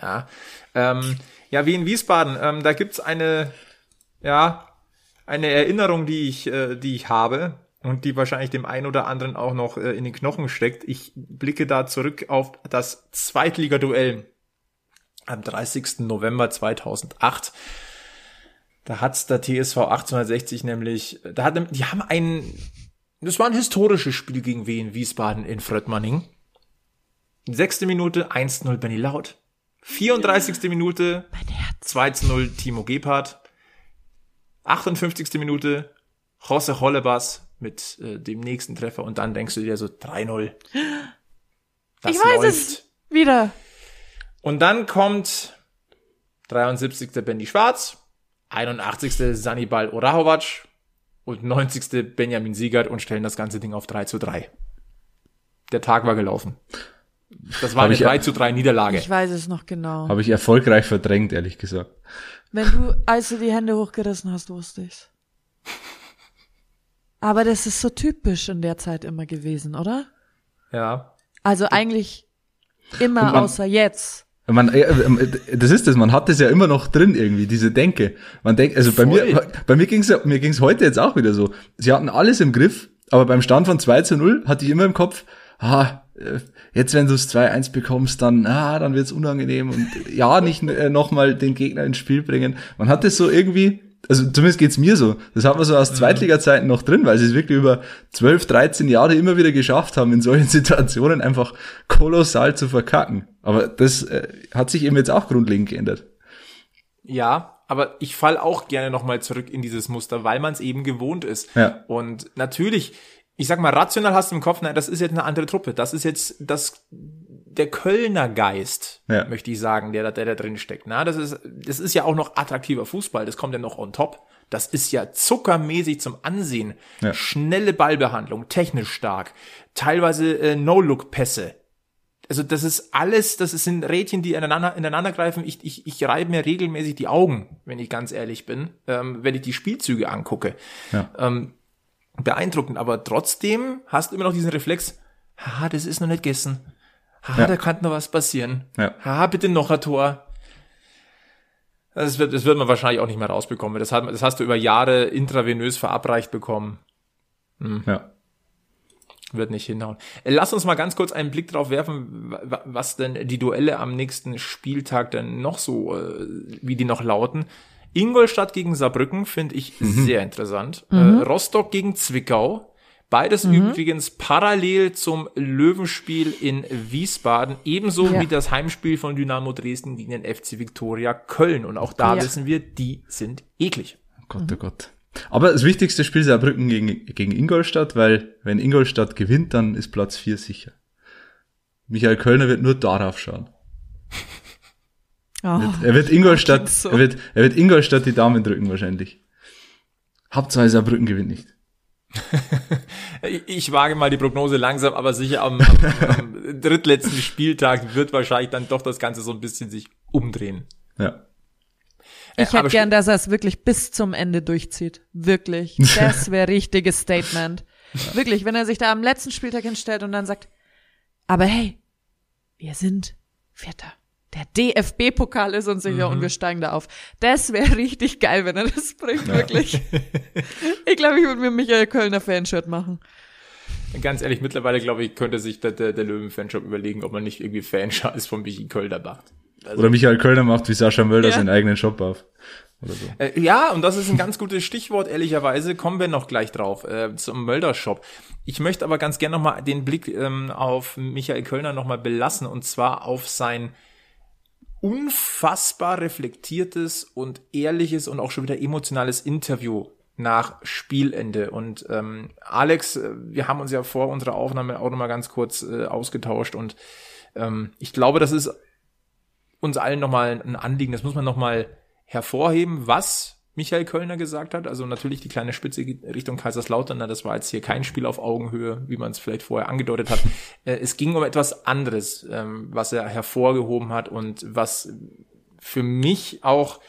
Ja, ähm, ja wie in Wiesbaden, ähm, da gibt's eine, ja, eine Erinnerung, die ich, äh, die ich habe und die wahrscheinlich dem einen oder anderen auch noch äh, in den Knochen steckt. Ich blicke da zurück auf das Zweitligaduell am 30. November 2008. Da hat's der TSV 1860 nämlich, da hat, die haben ein, das war ein historisches Spiel gegen Wien Wiesbaden in Fröttmanning. Sechste Minute 1-0 Benny Laut. 34. Minute 2-0 Timo Gebhardt. 58. Minute Jose Hollebas mit äh, dem nächsten Treffer und dann denkst du dir so 3-0. Das ich weiß läuft. es wieder. Und dann kommt 73. Benny Schwarz, 81. Sanibal Orahovac und 90. Benjamin Siegert und stellen das ganze Ding auf 3 zu 3. Der Tag war gelaufen. Das war Hab eine 3 zu 3 Niederlage. Ich weiß es noch genau. Habe ich erfolgreich verdrängt, ehrlich gesagt. Wenn du, als du die Hände hochgerissen hast, wusste ich's. Aber das ist so typisch in der Zeit immer gewesen, oder? Ja. Also eigentlich immer man, außer jetzt. Man, äh, äh, das ist es, man hat das ja immer noch drin irgendwie, diese Denke. Man denkt, also bei Voll. mir, bei mir ging's ja, mir ging's heute jetzt auch wieder so. Sie hatten alles im Griff, aber beim Stand von 2 zu 0 hatte ich immer im Kopf, ah, äh, jetzt wenn du es 2-1 bekommst, dann, ah, dann wird's unangenehm und ja, nicht äh, nochmal den Gegner ins Spiel bringen. Man hat das so irgendwie, also zumindest geht's mir so. Das hat man so aus Zweitliga-Zeiten noch drin, weil sie es wirklich über 12, 13 Jahre immer wieder geschafft haben, in solchen Situationen einfach kolossal zu verkacken. Aber das äh, hat sich eben jetzt auch grundlegend geändert. Ja, aber ich fall auch gerne nochmal zurück in dieses Muster, weil man es eben gewohnt ist. Ja. Und natürlich, ich sag mal, rational hast du im Kopf, nein, das ist jetzt eine andere Truppe. Das ist jetzt das der Kölner Geist, ja. möchte ich sagen, der, der da drin steckt. Na, das ist, das ist ja auch noch attraktiver Fußball. Das kommt ja noch on top. Das ist ja zuckermäßig zum Ansehen. Ja. Schnelle Ballbehandlung, technisch stark, teilweise äh, No-Look-Pässe. Also das ist alles, das sind Rädchen, die ineinander, ineinander greifen. Ich, ich, ich reibe mir regelmäßig die Augen, wenn ich ganz ehrlich bin, ähm, wenn ich die Spielzüge angucke. Ja. Ähm, beeindruckend, aber trotzdem hast du immer noch diesen Reflex, haha, das ist noch nicht gegessen. Ha, ja. da kann noch was passieren. Ja. Ha, bitte noch ein Tor. Das wird, das wird man wahrscheinlich auch nicht mehr rausbekommen. Das, hat, das hast du über Jahre intravenös verabreicht bekommen. Hm. Ja. Wird nicht hinhauen. Äh, lass uns mal ganz kurz einen Blick drauf werfen, was denn die Duelle am nächsten Spieltag denn noch so, äh, wie die noch lauten. Ingolstadt gegen Saarbrücken finde ich mhm. sehr interessant. Mhm. Äh, Rostock gegen Zwickau. Beides mhm. übrigens parallel zum Löwenspiel in Wiesbaden, ebenso ja. wie das Heimspiel von Dynamo Dresden gegen den FC Viktoria Köln. Und auch da ja. wissen wir, die sind eklig. Oh Gott, oh Gott. Aber das wichtigste Spiel ist Saarbrücken gegen, gegen Ingolstadt, weil wenn Ingolstadt gewinnt, dann ist Platz 4 sicher. Michael Kölner wird nur darauf schauen. Oh, er wird Ingolstadt, so. er wird, er wird Ingolstadt die Daumen drücken wahrscheinlich. Hauptsache Saarbrücken gewinnt nicht. ich wage mal die Prognose langsam, aber sicher am, am, am drittletzten Spieltag wird wahrscheinlich dann doch das Ganze so ein bisschen sich umdrehen. Ja. Ich hätte gern, dass er es wirklich bis zum Ende durchzieht. Wirklich. Das wäre richtiges Statement. Wirklich, wenn er sich da am letzten Spieltag hinstellt und dann sagt, aber hey, wir sind Vierter der DFB-Pokal ist uns sicher mhm. und wir steigen da auf. Das wäre richtig geil, wenn er das bringt, ja. wirklich. ich glaube, ich würde mir Michael Kölner Fanshirt machen. Ganz ehrlich, mittlerweile glaube ich, könnte sich der, der, der Löwen-Fanshop überlegen, ob man nicht irgendwie Fanshop ist von Michael Kölner macht. Also, Oder Michael Kölner macht wie Sascha Mölder ja. seinen eigenen Shop auf. So. Äh, ja, und das ist ein ganz gutes Stichwort, ehrlicherweise. Kommen wir noch gleich drauf, äh, zum Mölder-Shop. Ich möchte aber ganz gerne nochmal den Blick ähm, auf Michael Kölner nochmal belassen, und zwar auf sein unfassbar reflektiertes und ehrliches und auch schon wieder emotionales Interview nach Spielende. Und ähm, Alex, äh, wir haben uns ja vor unserer Aufnahme auch nochmal ganz kurz äh, ausgetauscht und ähm, ich glaube, das ist uns allen nochmal ein Anliegen, das muss man nochmal hervorheben, was Michael Kölner gesagt hat. Also natürlich die kleine Spitze Richtung Kaiserslautern. Das war jetzt hier kein Spiel auf Augenhöhe, wie man es vielleicht vorher angedeutet hat. Äh, es ging um etwas anderes, ähm, was er hervorgehoben hat und was für mich auch,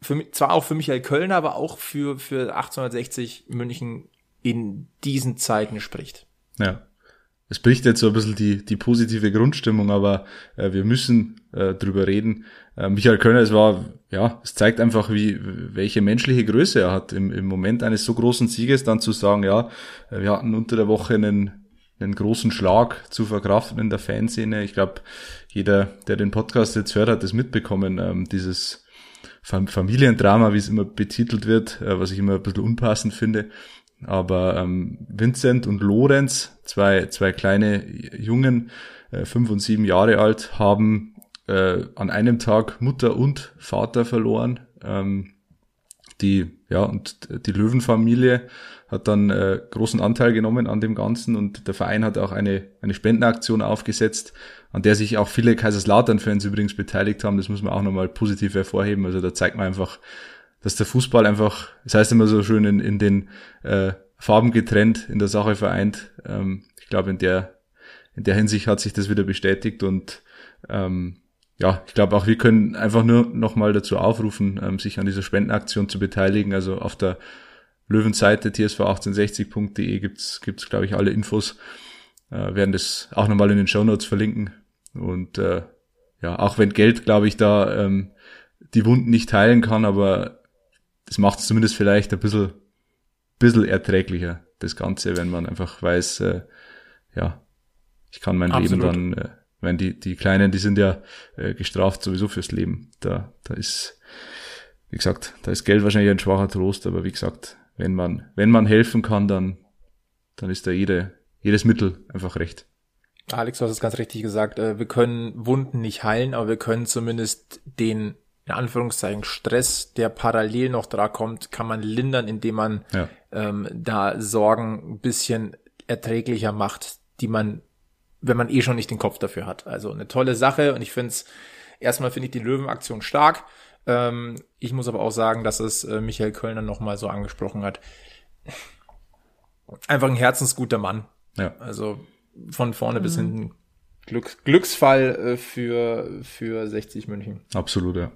für zwar auch für Michael Kölner, aber auch für, für 1860 München in diesen Zeiten spricht. Ja. es bricht jetzt so ein bisschen die, die positive Grundstimmung, aber äh, wir müssen äh, drüber reden. Äh, Michael Kölner, es war, ja, es zeigt einfach, wie, welche menschliche Größe er hat, im, im Moment eines so großen Sieges dann zu sagen, ja, äh, wir hatten unter der Woche einen, einen großen Schlag zu verkraften in der Fanszene. Ich glaube, jeder, der den Podcast jetzt hört, hat das mitbekommen, ähm, dieses Familiendrama, wie es immer betitelt wird, äh, was ich immer ein bisschen unpassend finde. Aber ähm, Vincent und Lorenz, zwei, zwei kleine Jungen, äh, fünf und sieben Jahre alt, haben äh, an einem Tag Mutter und Vater verloren. Ähm, die, ja, und die Löwenfamilie hat dann äh, großen Anteil genommen an dem Ganzen und der Verein hat auch eine, eine Spendenaktion aufgesetzt, an der sich auch viele Kaiserslautern-Fans übrigens beteiligt haben. Das muss man auch nochmal positiv hervorheben. Also da zeigt man einfach, dass der Fußball einfach, das heißt immer so schön, in, in den äh, Farben getrennt, in der Sache vereint. Ähm, ich glaube, in der, in der Hinsicht hat sich das wieder bestätigt und ähm, ja, ich glaube auch wir können einfach nur nochmal dazu aufrufen, ähm, sich an dieser Spendenaktion zu beteiligen. Also auf der Löwenseite tsv1860.de gibt's gibt's glaube ich alle Infos. Äh, werden das auch nochmal in den Show Notes verlinken. Und äh, ja, auch wenn Geld, glaube ich, da ähm, die Wunden nicht heilen kann, aber das macht es zumindest vielleicht ein bisschen, bisschen erträglicher, das Ganze, wenn man einfach weiß, äh, ja, ich kann mein Absolut. Leben dann, äh, wenn die, die Kleinen, die sind ja äh, gestraft sowieso fürs Leben. Da, da ist, wie gesagt, da ist Geld wahrscheinlich ein schwacher Trost, aber wie gesagt, wenn man, wenn man helfen kann, dann, dann ist da jede, jedes Mittel einfach recht. Alex, du hast es ganz richtig gesagt. Äh, wir können Wunden nicht heilen, aber wir können zumindest den in Anführungszeichen Stress, der parallel noch dran kommt, kann man lindern, indem man ja. ähm, da Sorgen ein bisschen erträglicher macht, die man, wenn man eh schon nicht den Kopf dafür hat. Also eine tolle Sache und ich finde es, erstmal finde ich die Löwenaktion stark. Ähm, ich muss aber auch sagen, dass es äh, Michael Kölner nochmal so angesprochen hat. Einfach ein herzensguter Mann. Ja. Also von vorne mhm. bis hinten Glück, Glücksfall äh, für, für 60 München. Absolut, ja.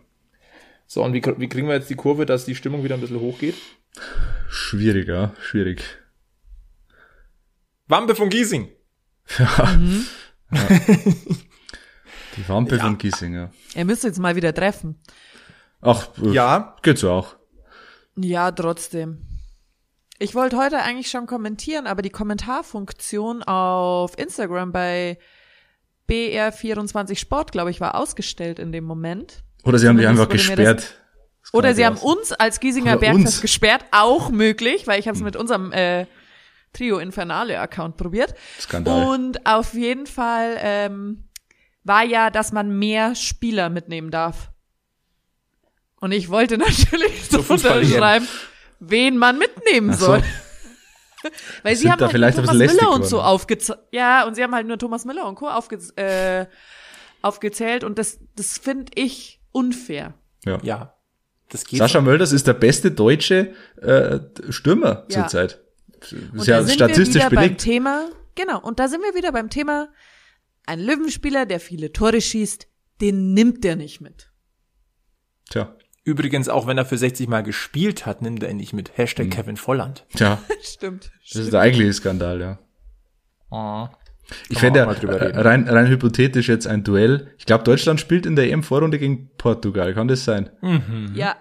So, und wie, wie kriegen wir jetzt die Kurve, dass die Stimmung wieder ein bisschen hochgeht? Schwierig, ja, schwierig. Wampe von Giesing. Ja. Mhm. ja. Die Wampe ja. von Giesing, ja. Er müsste jetzt mal wieder treffen. Ach, äh, ja. Geht so auch. Ja, trotzdem. Ich wollte heute eigentlich schon kommentieren, aber die Kommentarfunktion auf Instagram bei BR24 Sport, glaube ich, war ausgestellt in dem Moment. Oder sie haben die einfach gesperrt. Oder sie haben uns als Giesinger Bergfest gesperrt, auch möglich, weil ich habe es hm. mit unserem äh, Trio Infernale Account probiert. Skandal. Und auf jeden Fall ähm, war ja, dass man mehr Spieler mitnehmen darf. Und ich wollte natürlich so unterschreiben, wen man mitnehmen so. soll. Weil sie haben halt nur Thomas Müller und so aufgezählt. Ja, und sie haben halt nur Thomas Müller und Co. Aufge äh, aufgezählt und das, das finde ich unfair. Ja. ja. Das geht Sascha Mölders ist der beste deutsche äh, Stürmer ja. zurzeit. Ist ja statistisch wir wieder belegt. Beim Thema, genau, und da sind wir wieder beim Thema, ein Löwenspieler, der viele Tore schießt, den nimmt der nicht mit. Tja. Übrigens, auch wenn er für 60 Mal gespielt hat, nimmt er ihn nicht mit. Hashtag hm. Kevin Volland. Tja. stimmt. Das stimmt. ist der eigentliche Skandal, ja. Oh. Ich fände äh, rein, rein hypothetisch jetzt ein Duell. Ich glaube, Deutschland spielt in der EM-Vorrunde gegen Portugal. Kann das sein? Mhm. Ja.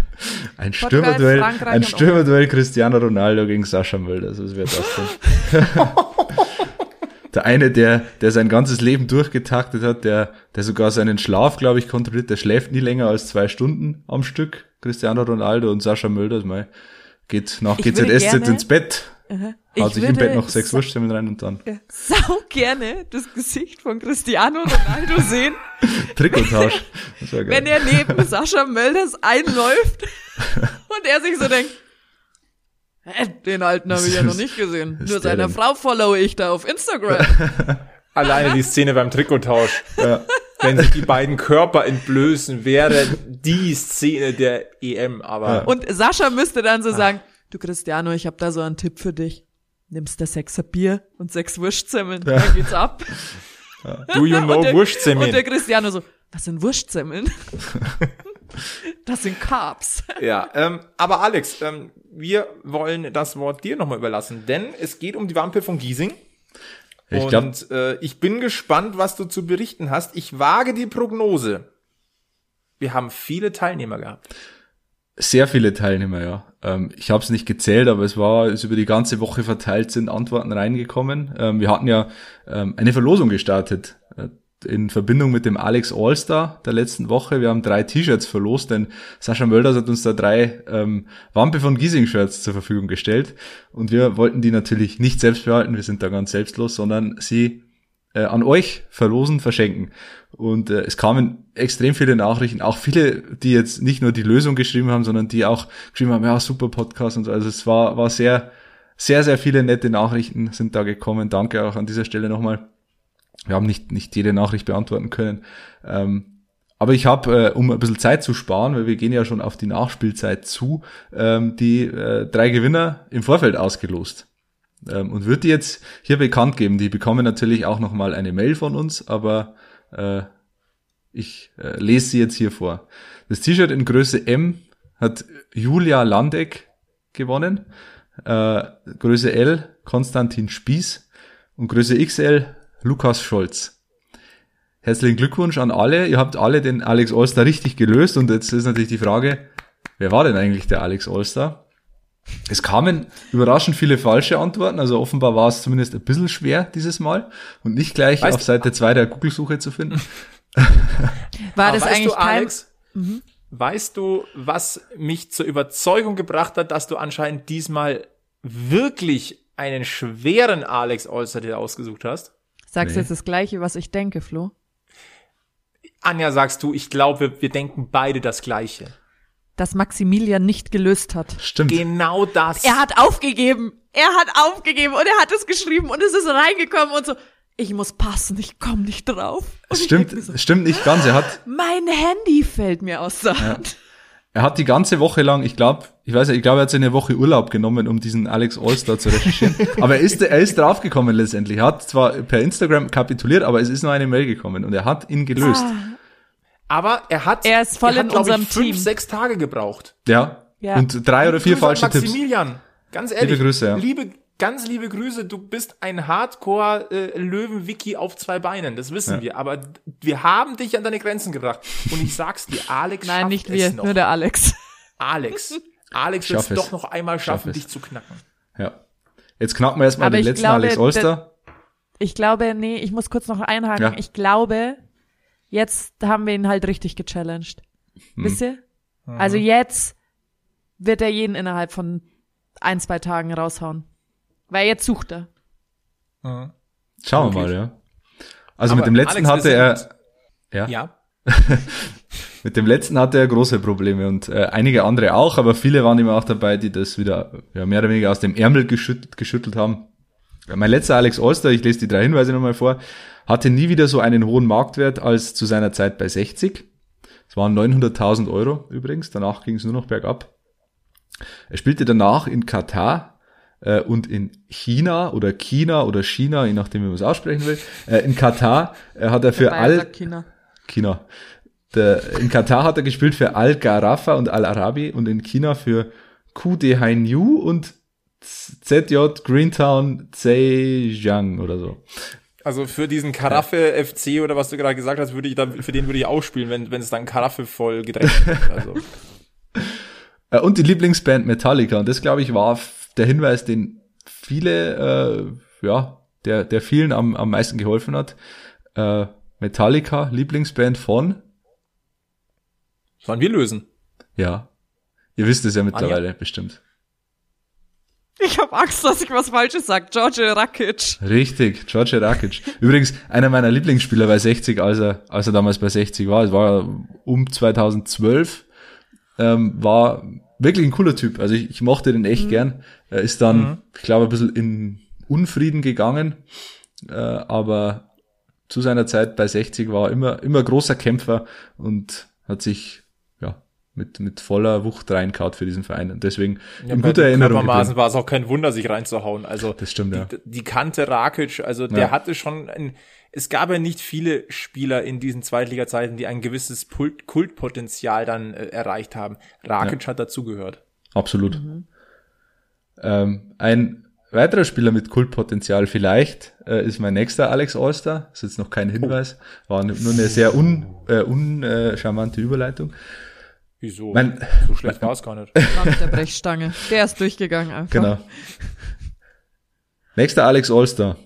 ein Stürmerduell, ein Stürmerduell Cristiano Ronaldo gegen Sascha Mölder. Also, das wäre das denn. der eine, der, der sein ganzes Leben durchgetaktet hat, der, der sogar seinen Schlaf, glaube ich, kontrolliert, der schläft nie länger als zwei Stunden am Stück. Cristiano Ronaldo und Sascha Mölder, mal geht nach GZSZ ins Bett Aha. Haut sich im Bett noch sechs Wurstsemmeln rein und dann. Sau gerne das Gesicht von Cristiano Ronaldo sehen. Trikottausch. Wenn er neben Sascha Mölders einläuft und er sich so denkt, Hä, den alten habe ich ja noch nicht gesehen. Nur seine Frau follow ich da auf Instagram. Alleine die Szene beim Trikottausch. Ja. Wenn sich die beiden Körper entblößen, wäre die Szene der EM, aber. Ja. Und Sascha müsste dann so sagen, du Cristiano, ich habe da so einen Tipp für dich. Nimmst das Sechser Bier und sechs Wurstsemmeln, ja. dann geht's ab. Ja. Do you know und Wurstsemmeln? Und der Cristiano so, was sind Wurstsemmeln? das sind Carbs. Ja, ähm, aber Alex, ähm, wir wollen das Wort dir nochmal überlassen, denn es geht um die Wampe von Giesing. Ich und glaub- äh, ich bin gespannt, was du zu berichten hast. Ich wage die Prognose. Wir haben viele Teilnehmer gehabt. Sehr viele Teilnehmer, ja. Ähm, ich habe es nicht gezählt, aber es war, ist über die ganze Woche verteilt sind Antworten reingekommen. Ähm, wir hatten ja ähm, eine Verlosung gestartet äh, in Verbindung mit dem Alex Allstar der letzten Woche. Wir haben drei T-Shirts verlost, denn Sascha Mölders hat uns da drei ähm, Wampe von Giesing-Shirts zur Verfügung gestellt. Und wir wollten die natürlich nicht selbst behalten, wir sind da ganz selbstlos, sondern sie äh, an euch verlosen, verschenken. Und äh, es kamen extrem viele Nachrichten, auch viele, die jetzt nicht nur die Lösung geschrieben haben, sondern die auch geschrieben haben, ja, super Podcast und so. Also es war, war sehr, sehr, sehr viele nette Nachrichten sind da gekommen. Danke auch an dieser Stelle nochmal. Wir haben nicht, nicht jede Nachricht beantworten können. Ähm, aber ich habe, äh, um ein bisschen Zeit zu sparen, weil wir gehen ja schon auf die Nachspielzeit zu, ähm, die äh, drei Gewinner im Vorfeld ausgelost ähm, und würde die jetzt hier bekannt geben. Die bekommen natürlich auch nochmal eine Mail von uns, aber äh, ich äh, lese sie jetzt hier vor. Das T-Shirt in Größe M hat Julia Landeck gewonnen, äh, Größe L Konstantin Spieß und Größe XL Lukas Scholz. Herzlichen Glückwunsch an alle. Ihr habt alle den Alex Allstar richtig gelöst und jetzt ist natürlich die Frage, wer war denn eigentlich der Alex Allstar? Es kamen überraschend viele falsche Antworten, also offenbar war es zumindest ein bisschen schwer dieses Mal und nicht gleich Weißt auf Seite 2 der Google-Suche zu finden. War das weißt eigentlich du, kein, Alex, weißt du, was mich zur Überzeugung gebracht hat, dass du anscheinend diesmal wirklich einen schweren Alex Olster dir ausgesucht hast? sagst Nee. jetzt das Gleiche, was ich denke, Flo? Anja, sagst du, ich glaube, wir, wir denken beide das Gleiche. Dass Maximilian nicht gelöst hat. Stimmt. Genau das. Er hat aufgegeben. Er hat aufgegeben und er hat es geschrieben und es ist reingekommen und so. Ich muss passen, ich komme nicht drauf. Und stimmt, so, stimmt nicht ganz. Er hat, mein Handy fällt mir aus der Hand. er hat die ganze Woche lang, ich glaube, ich weiß nicht, ich glaube, er hat eine Woche Urlaub genommen, um diesen Alex Allstar zu recherchieren. aber er ist, er ist draufgekommen letztendlich. Er hat zwar per Instagram kapituliert, aber es ist nur eine Mail gekommen und er hat ihn gelöst. Aber er hat, Er ist voll er hat, in unserem ich, fünf, Team. sechs Tage gebraucht. Ja. Ja. Und drei oder vier falsche Tipps. Maximilian, ganz ehrlich. Liebe Grüße, ja. Liebe, ganz liebe Grüße. Du bist ein Hardcore-Löwen-Wiki auf zwei Beinen. Das wissen Ja. wir. Aber wir haben dich an deine Grenzen gebracht. Und ich sag's dir, Alex Nein, schafft nicht es wir, noch. nur der Alex. Alex. Alex wird es es. doch noch einmal schaffen, Schaff es. dich zu knacken. Ja. Jetzt knacken wir erstmal den letzten glaube, Alex Allstar. Ich glaube, nee, ich muss kurz noch einhaken. Ja. Ich glaube, jetzt haben wir ihn halt richtig gechallenged. Hm. Wisst ihr? Also jetzt wird er jeden innerhalb von ein, zwei Tagen raushauen. Weil jetzt sucht er. Schauen wir Wirklich? mal, ja. Also Aber mit dem letzten Alex, hatte er, ja, Ja. mit dem letzten hatte er große Probleme und äh, einige andere auch, aber viele waren immer auch dabei, die das wieder ja, mehr oder weniger aus dem Ärmel geschüttelt, geschüttelt haben. Mein letzter Alex Allstar, ich lese die drei Hinweise nochmal vor, hatte nie wieder so einen hohen Marktwert als zu seiner Zeit bei 60. Es waren 900.000 Euro übrigens, danach ging es nur noch bergab. Er spielte danach in Katar äh, und in China oder China oder China, je nachdem, wie man es aussprechen will. Äh, in Katar äh, hat er für all China. Der, in Katar hat er gespielt für Al Gharafa und Al Arabi und in China für QD Hainyu und ZJ Greentown Zhejiang oder so. Also für diesen Karaffe FC oder was du gerade gesagt hast, würde ich dann, für den würde ich auch spielen, wenn, wenn es dann Karaffe voll gedrängt wird. Also. Äh, und die Lieblingsband Metallica. Und das, glaube ich, war der Hinweis, den viele, äh, ja, der, der vielen am, am meisten geholfen hat. Äh, Metallica, Lieblingsband von, Sollen wir lösen? ja, ihr wisst es ja mittlerweile bestimmt. Ich habe Angst, dass ich was Falsches sage. George Rakic. Richtig, George Rakic. Übrigens, einer meiner Lieblingsspieler bei 60, als er, als er damals bei 60 war, es war um 2012, ähm, war wirklich ein cooler Typ. Also ich, ich mochte den echt gern. Er ist dann, ich glaube, ein bisschen in Unfrieden gegangen, äh, aber zu seiner Zeit bei 60 war er immer, immer großer Kämpfer und hat sich, mit, mit voller Wucht reinkaut für diesen Verein. Und deswegen Ja, in guter Erinnerung. War es auch kein Wunder, sich reinzuhauen. Also Das stimmt, ja. die, die Kante Rakic, also der Ja. hatte schon ein, es gab ja nicht viele Spieler in diesen Zweitliga-Zeiten, die ein gewisses Pult, Kultpotenzial dann äh, erreicht haben. Rakic hat dazugehört. Absolut. Ähm, ein weiterer Spieler mit Kultpotenzial vielleicht äh, ist mein nächster Alex Allstar. Ist jetzt noch kein Hinweis. War nur eine sehr un, äh, uncharmante Überleitung. Wieso? Mein, so schlecht war es gar nicht. War mit der Brechstange. Der ist durchgegangen einfach. Genau. Nächster Alex Allstar.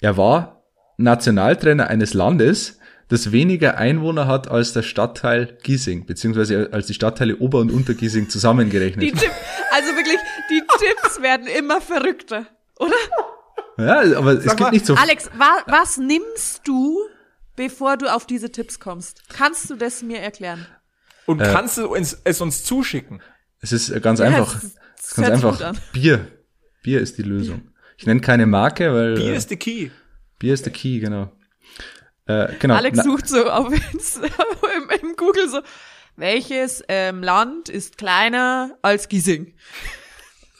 Er war Nationaltrainer eines Landes, das weniger Einwohner hat als der Stadtteil Giesing, beziehungsweise als die Stadtteile Ober- und Untergiesing zusammengerechnet. Die Tipp, also wirklich, die Tipps werden immer verrückter, oder? Ja, aber es Sag gibt mal, nicht so Alex, wa was nimmst du, bevor du auf diese Tipps kommst? Kannst du das mir erklären? Und Äh. kannst du uns, es uns zuschicken? Es ist äh, ganz einfach. es- ist ganz einfach. Bier. Bier ist die Lösung. Ich nenne keine Marke, weil Bier äh, ist the key. Bier ist der Key, genau. Äh, genau. Alex Na, sucht so auf im, im Google so, welches ähm, Land ist kleiner als Giesing?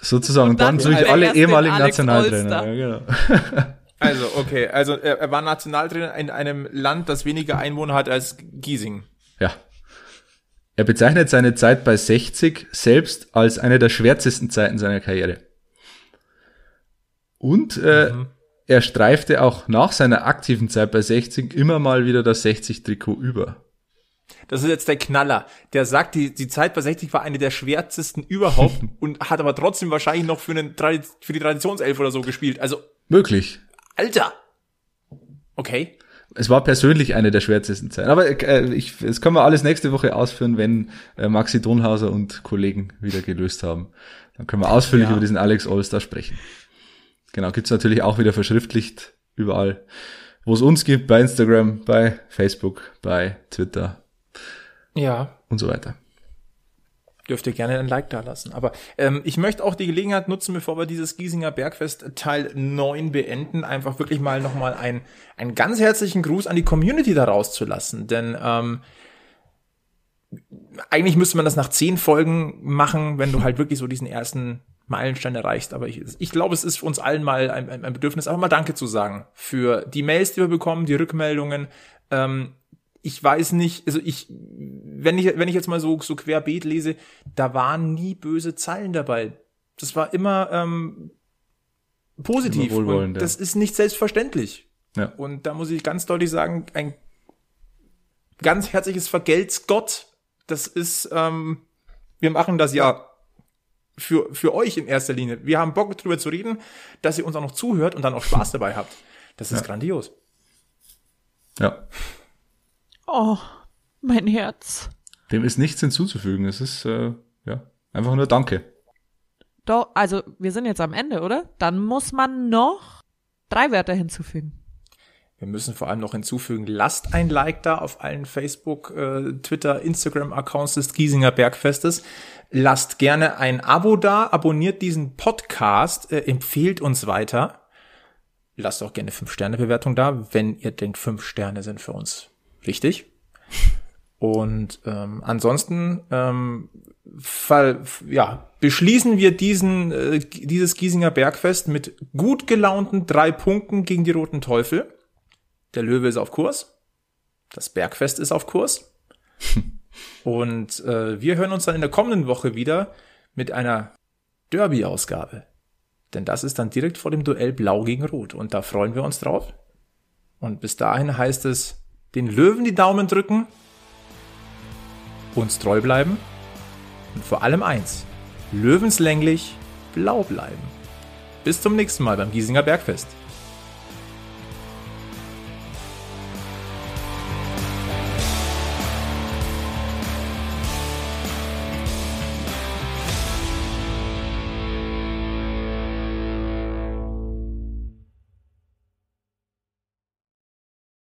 sozusagen. Und dann dann suche ich der alle ehemaligen Nationaltrainer. Ja, genau. Also, okay, also er, er war Nationaltrainer in einem Land, das weniger Einwohner hat als Giesing. ja. Er bezeichnet seine Zeit bei 60 selbst als eine der schwärzesten Zeiten seiner Karriere. Und äh, er streifte auch nach seiner aktiven Zeit bei 60 immer mal wieder das 60-Trikot über. Das ist jetzt der Knaller. Der sagt, die, die Zeit bei 60 war eine der schwärzesten überhaupt und hat aber trotzdem wahrscheinlich noch für, einen, für die Traditionself oder so gespielt. Also, Möglich. Alter! Okay. Es war persönlich eine der schwärzesten Zeiten. Aber äh, ich, das können wir alles nächste Woche ausführen, wenn äh, Maxi Donhauser und Kollegen wieder gelöst haben. Dann können wir ausführlich Ja. über diesen Alex Allstar sprechen. Genau, gibt's natürlich auch wieder verschriftlicht überall, wo es uns gibt, bei Instagram, bei Facebook, bei Twitter Ja. und so weiter. Dürft ihr gerne ein Like da lassen. Aber ähm, ich möchte auch die Gelegenheit nutzen, bevor wir dieses Giesinger Bergfest Teil 9 beenden, einfach wirklich mal nochmal ein, einen ganz herzlichen Gruß an die Community da rauszulassen. Denn ähm, eigentlich müsste man das nach zehn Folgen machen, wenn du halt wirklich so diesen ersten Meilenstein erreichst. Aber ich, ich glaube, es ist uns allen mal ein, ein, ein Bedürfnis, einfach mal Danke zu sagen für die Mails, die wir bekommen, die Rückmeldungen. Ähm, ich weiß nicht, also ich, wenn ich, wenn ich jetzt mal so, so querbeet lese, da waren nie böse Zeilen dabei. Das war immer ähm, positiv. Immer wohlwollend, und ja. das ist nicht selbstverständlich. Ja. Und da muss ich ganz deutlich sagen, ein ganz herzliches Vergelt's Gott. Das ist, ähm, wir machen das ja für, für euch in erster Linie. Wir haben Bock drüber zu reden, dass ihr uns auch noch zuhört und dann auch Spaß dabei habt. Das ist grandios. Ja, Oh, mein Herz. dem ist nichts hinzuzufügen. Es ist äh, ja einfach nur Danke. Doch, also wir sind jetzt am Ende, oder? Dann muss man noch drei Wörter hinzufügen. Wir müssen vor allem noch hinzufügen, lasst ein Like da auf allen Facebook, äh, Twitter, Instagram-Accounts des Giesinger Bergfestes. Lasst gerne ein Abo da, abonniert diesen Podcast, äh, empfehlt uns weiter. Lasst auch gerne 5-Sterne-Bewertung da, wenn ihr denkt, 5 Sterne sind für uns wichtig. Und ähm, ansonsten ähm, fall, ja, beschließen wir diesen, äh, dieses Giesinger Bergfest mit gut gelaunten drei Punkten gegen die Roten Teufel. Der Löwe ist auf Kurs. Das Bergfest ist auf Kurs. Und äh, wir hören uns dann in der kommenden Woche wieder mit einer Derby-Ausgabe. Denn das ist dann direkt vor dem Duell Blau gegen Rot. Und da freuen wir uns drauf. Und bis dahin heißt es, den Löwen die Daumen drücken, uns treu bleiben und vor allem eins, löwenslänglich blau bleiben. Bis zum nächsten Mal beim Giesinger Bergfest.